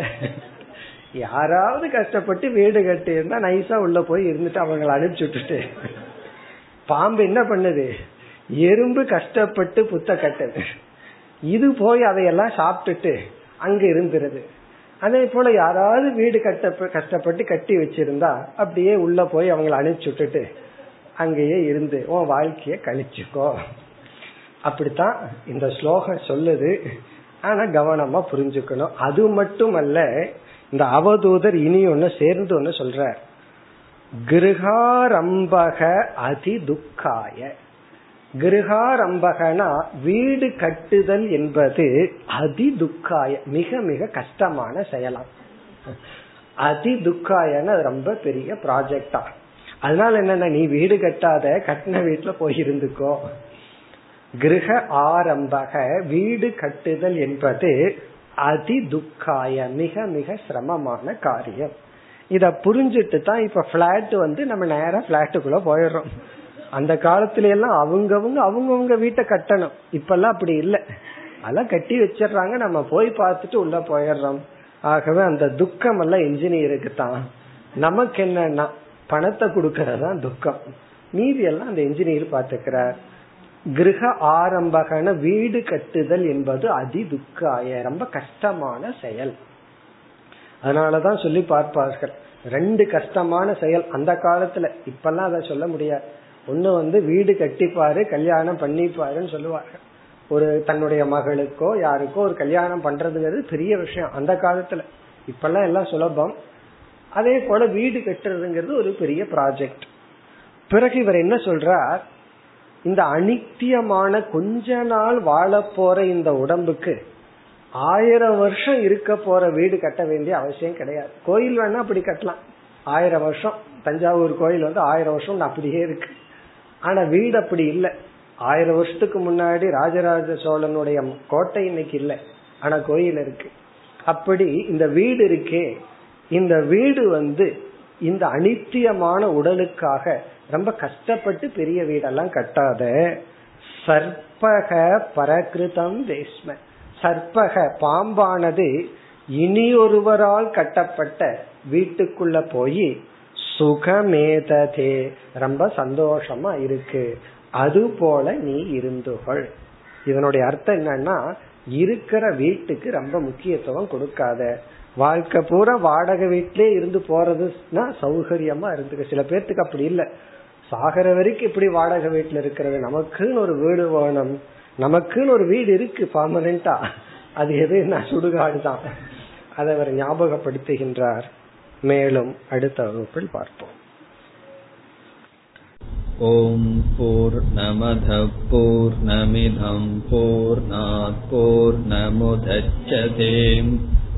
யாராவது கஷ்டப்பட்டு வீடு கட்டி இருந்தா நைஸா உள்ள போய் இருந்துட்டு அவங்களை அனுப்பிச்சு விட்டுட்டு. பாம்பு என்ன பண்ணுது? எறும்பு கஷ்டப்பட்டு புத்த கட்டுது. இது போய் அதையெல்லாம் சாப்பிட்டுட்டு அங்க இருந்துருது. அதே போல யாராவது வீடு கட்ட கஷ்டப்பட்டு கட்டி வச்சிருந்தா அப்படியே உள்ள போய் அவங்களை அனுப்பிச்சு விட்டுட்டு அங்கேயே இருந்து உன் வாழ்க்கைய கழிச்சுக்கோ. அப்படித்தான் இந்த ஸ்லோகம் சொல்லுது. ஆனா கவனமா புரிஞ்சுக்கணும். அது மட்டும் அல்ல இந்த அவதூதர் இனி ஒன்னு சேர்ந்து ஒன்னு சொல்ற கிருகாரம்பக அதி துக்காய. கிருகாரம்பகனா வீடு கட்டுதல் என்பது அதி துக்காய மிக மிக கஷ்டமான செயலாம். அதி துக்காயன்னு ரொம்ப பெரிய ப்ராஜெக்டா அதனால என்னன்னா நீ வீடு கட்டாத கட்டின வீட்டுல போயிருந்துக்கோ. கிரக ஆரம்பக வீடு கட்டுதல் என்பது அதி துக்காய மிக மிக சிரமமான காரியம். இத புரிஞ்சிட்டு தான் இப்ப பிளாட் வந்து நம்ம நேரம் பிளாட்டுக்குள்ள போயிடுறோம். அந்த காலத்துல எல்லாம் அவங்கவுங்க அவங்கவுங்க வீட்டை கட்டணும். இப்பெல்லாம் அப்படி இல்லை. அதெல்லாம் கட்டி வச்சிடுறாங்க. நம்ம போய் பார்த்துட்டு உள்ள போயிடுறோம். ஆகவே அந்த துக்கம் எல்லாம் இன்ஜினியருக்கு தான். நமக்கு என்னன்னா பணத்தை கொடுக்கறதுதான் துக்கம். மீதி எல்லாம் அந்த இன்ஜினியர் பாத்துக்கிறார் கிரக ஆரம்பகன வீடு கட்டுதல் என்பது அதி துக்காய ரொம்ப கஷ்டமான செயல். அதனாலதான் சொல்லி பார்ப்பார்கள். ரெண்டு கஷ்டமான செயல் அந்த காலத்துல. இப்பெல்லாம் அதை சொல்ல முடியாது. ஒண்ணு வந்து வீடு கட்டிப்பாரு கல்யாணம் பண்ணிப்பாருன்னு சொல்லுவார்கள். ஒரு தன்னுடைய மகளுக்கோ யாருக்கோ ஒரு கல்யாணம் பண்றதுங்கிறது பெரிய விஷயம் அந்த காலத்துல. இப்பெல்லாம் எல்லாம் சுலபம். அதே போல வீடு கட்டுறதுங்கிறது ஒரு பெரிய ப்ராஜெக்ட் பிறகு இவர் என்ன சொல்றார்? இந்த அனித்தியமான கொஞ்ச நாள் வாழப்போற இந்த உடம்புக்கு ஆயிரம் வருஷம் இருக்க போற வீடு கட்ட வேண்டிய அவசியம் கிடையாது. கோயில் வேணா அப்படி கட்டலாம். ஆயிரம் வருஷம். தஞ்சாவூர் கோயில் வந்து ஆயிரம் வருஷம் அப்படியே இருக்கு. ஆனா வீடு அப்படி இல்லை. ஆயிரம் வருஷத்துக்கு முன்னாடி ராஜராஜ சோழனுடைய கோட்டை இன்னைக்கு இல்லை. ஆனா கோயில் இருக்கு. அப்படி இந்த வீடு இருக்கே. இந்த வீடு வந்து இந்த அனித்தியமான உடலுக்காக ரொம்ப கஷ்டப்பட்டு பெரிய வீடெல்லாம் கட்டாத சர்ப்பக பரகிருதம் வேஷ்ம சர்ப்பக பாம்பானது இனி ஒருவரால் கட்டப்பட்ட வீட்டுக்குள்ள போய் சுகமேததே. ரொம்ப சந்தோஷமா இருக்கு. அது போல நீ இருந்துகள். இதனுடைய அர்த்தம் என்னன்னா இருக்கிற வீட்டுக்கு ரொம்ப முக்கியத்துவம் கொடுக்காத. வாழ்க்கை பூரா வாடகை வீட்டிலே இருந்து போறதுன்னா சௌகரியமா இருந்துக்க சில பேர்த்துக்கு அப்படி இல்லை சாகர வரைக்கும் இப்படி வாடகை வீட்டுல இருக்கிறது நமக்குன்னு ஒரு வீடு வேணும் நமக்குன்னு ஒரு வீடு இருக்கு பர்மனண்டா அது எதுனா சுடுகாடு தான் அதை அவர் ஞாபகப்படுத்துகின்றார் மேலும் அடுத்த வகுப்பில் பார்ப்போம் ॐ पूर्णमधपूर्णमिधं पूर्णात्पूर्णमुदच्छते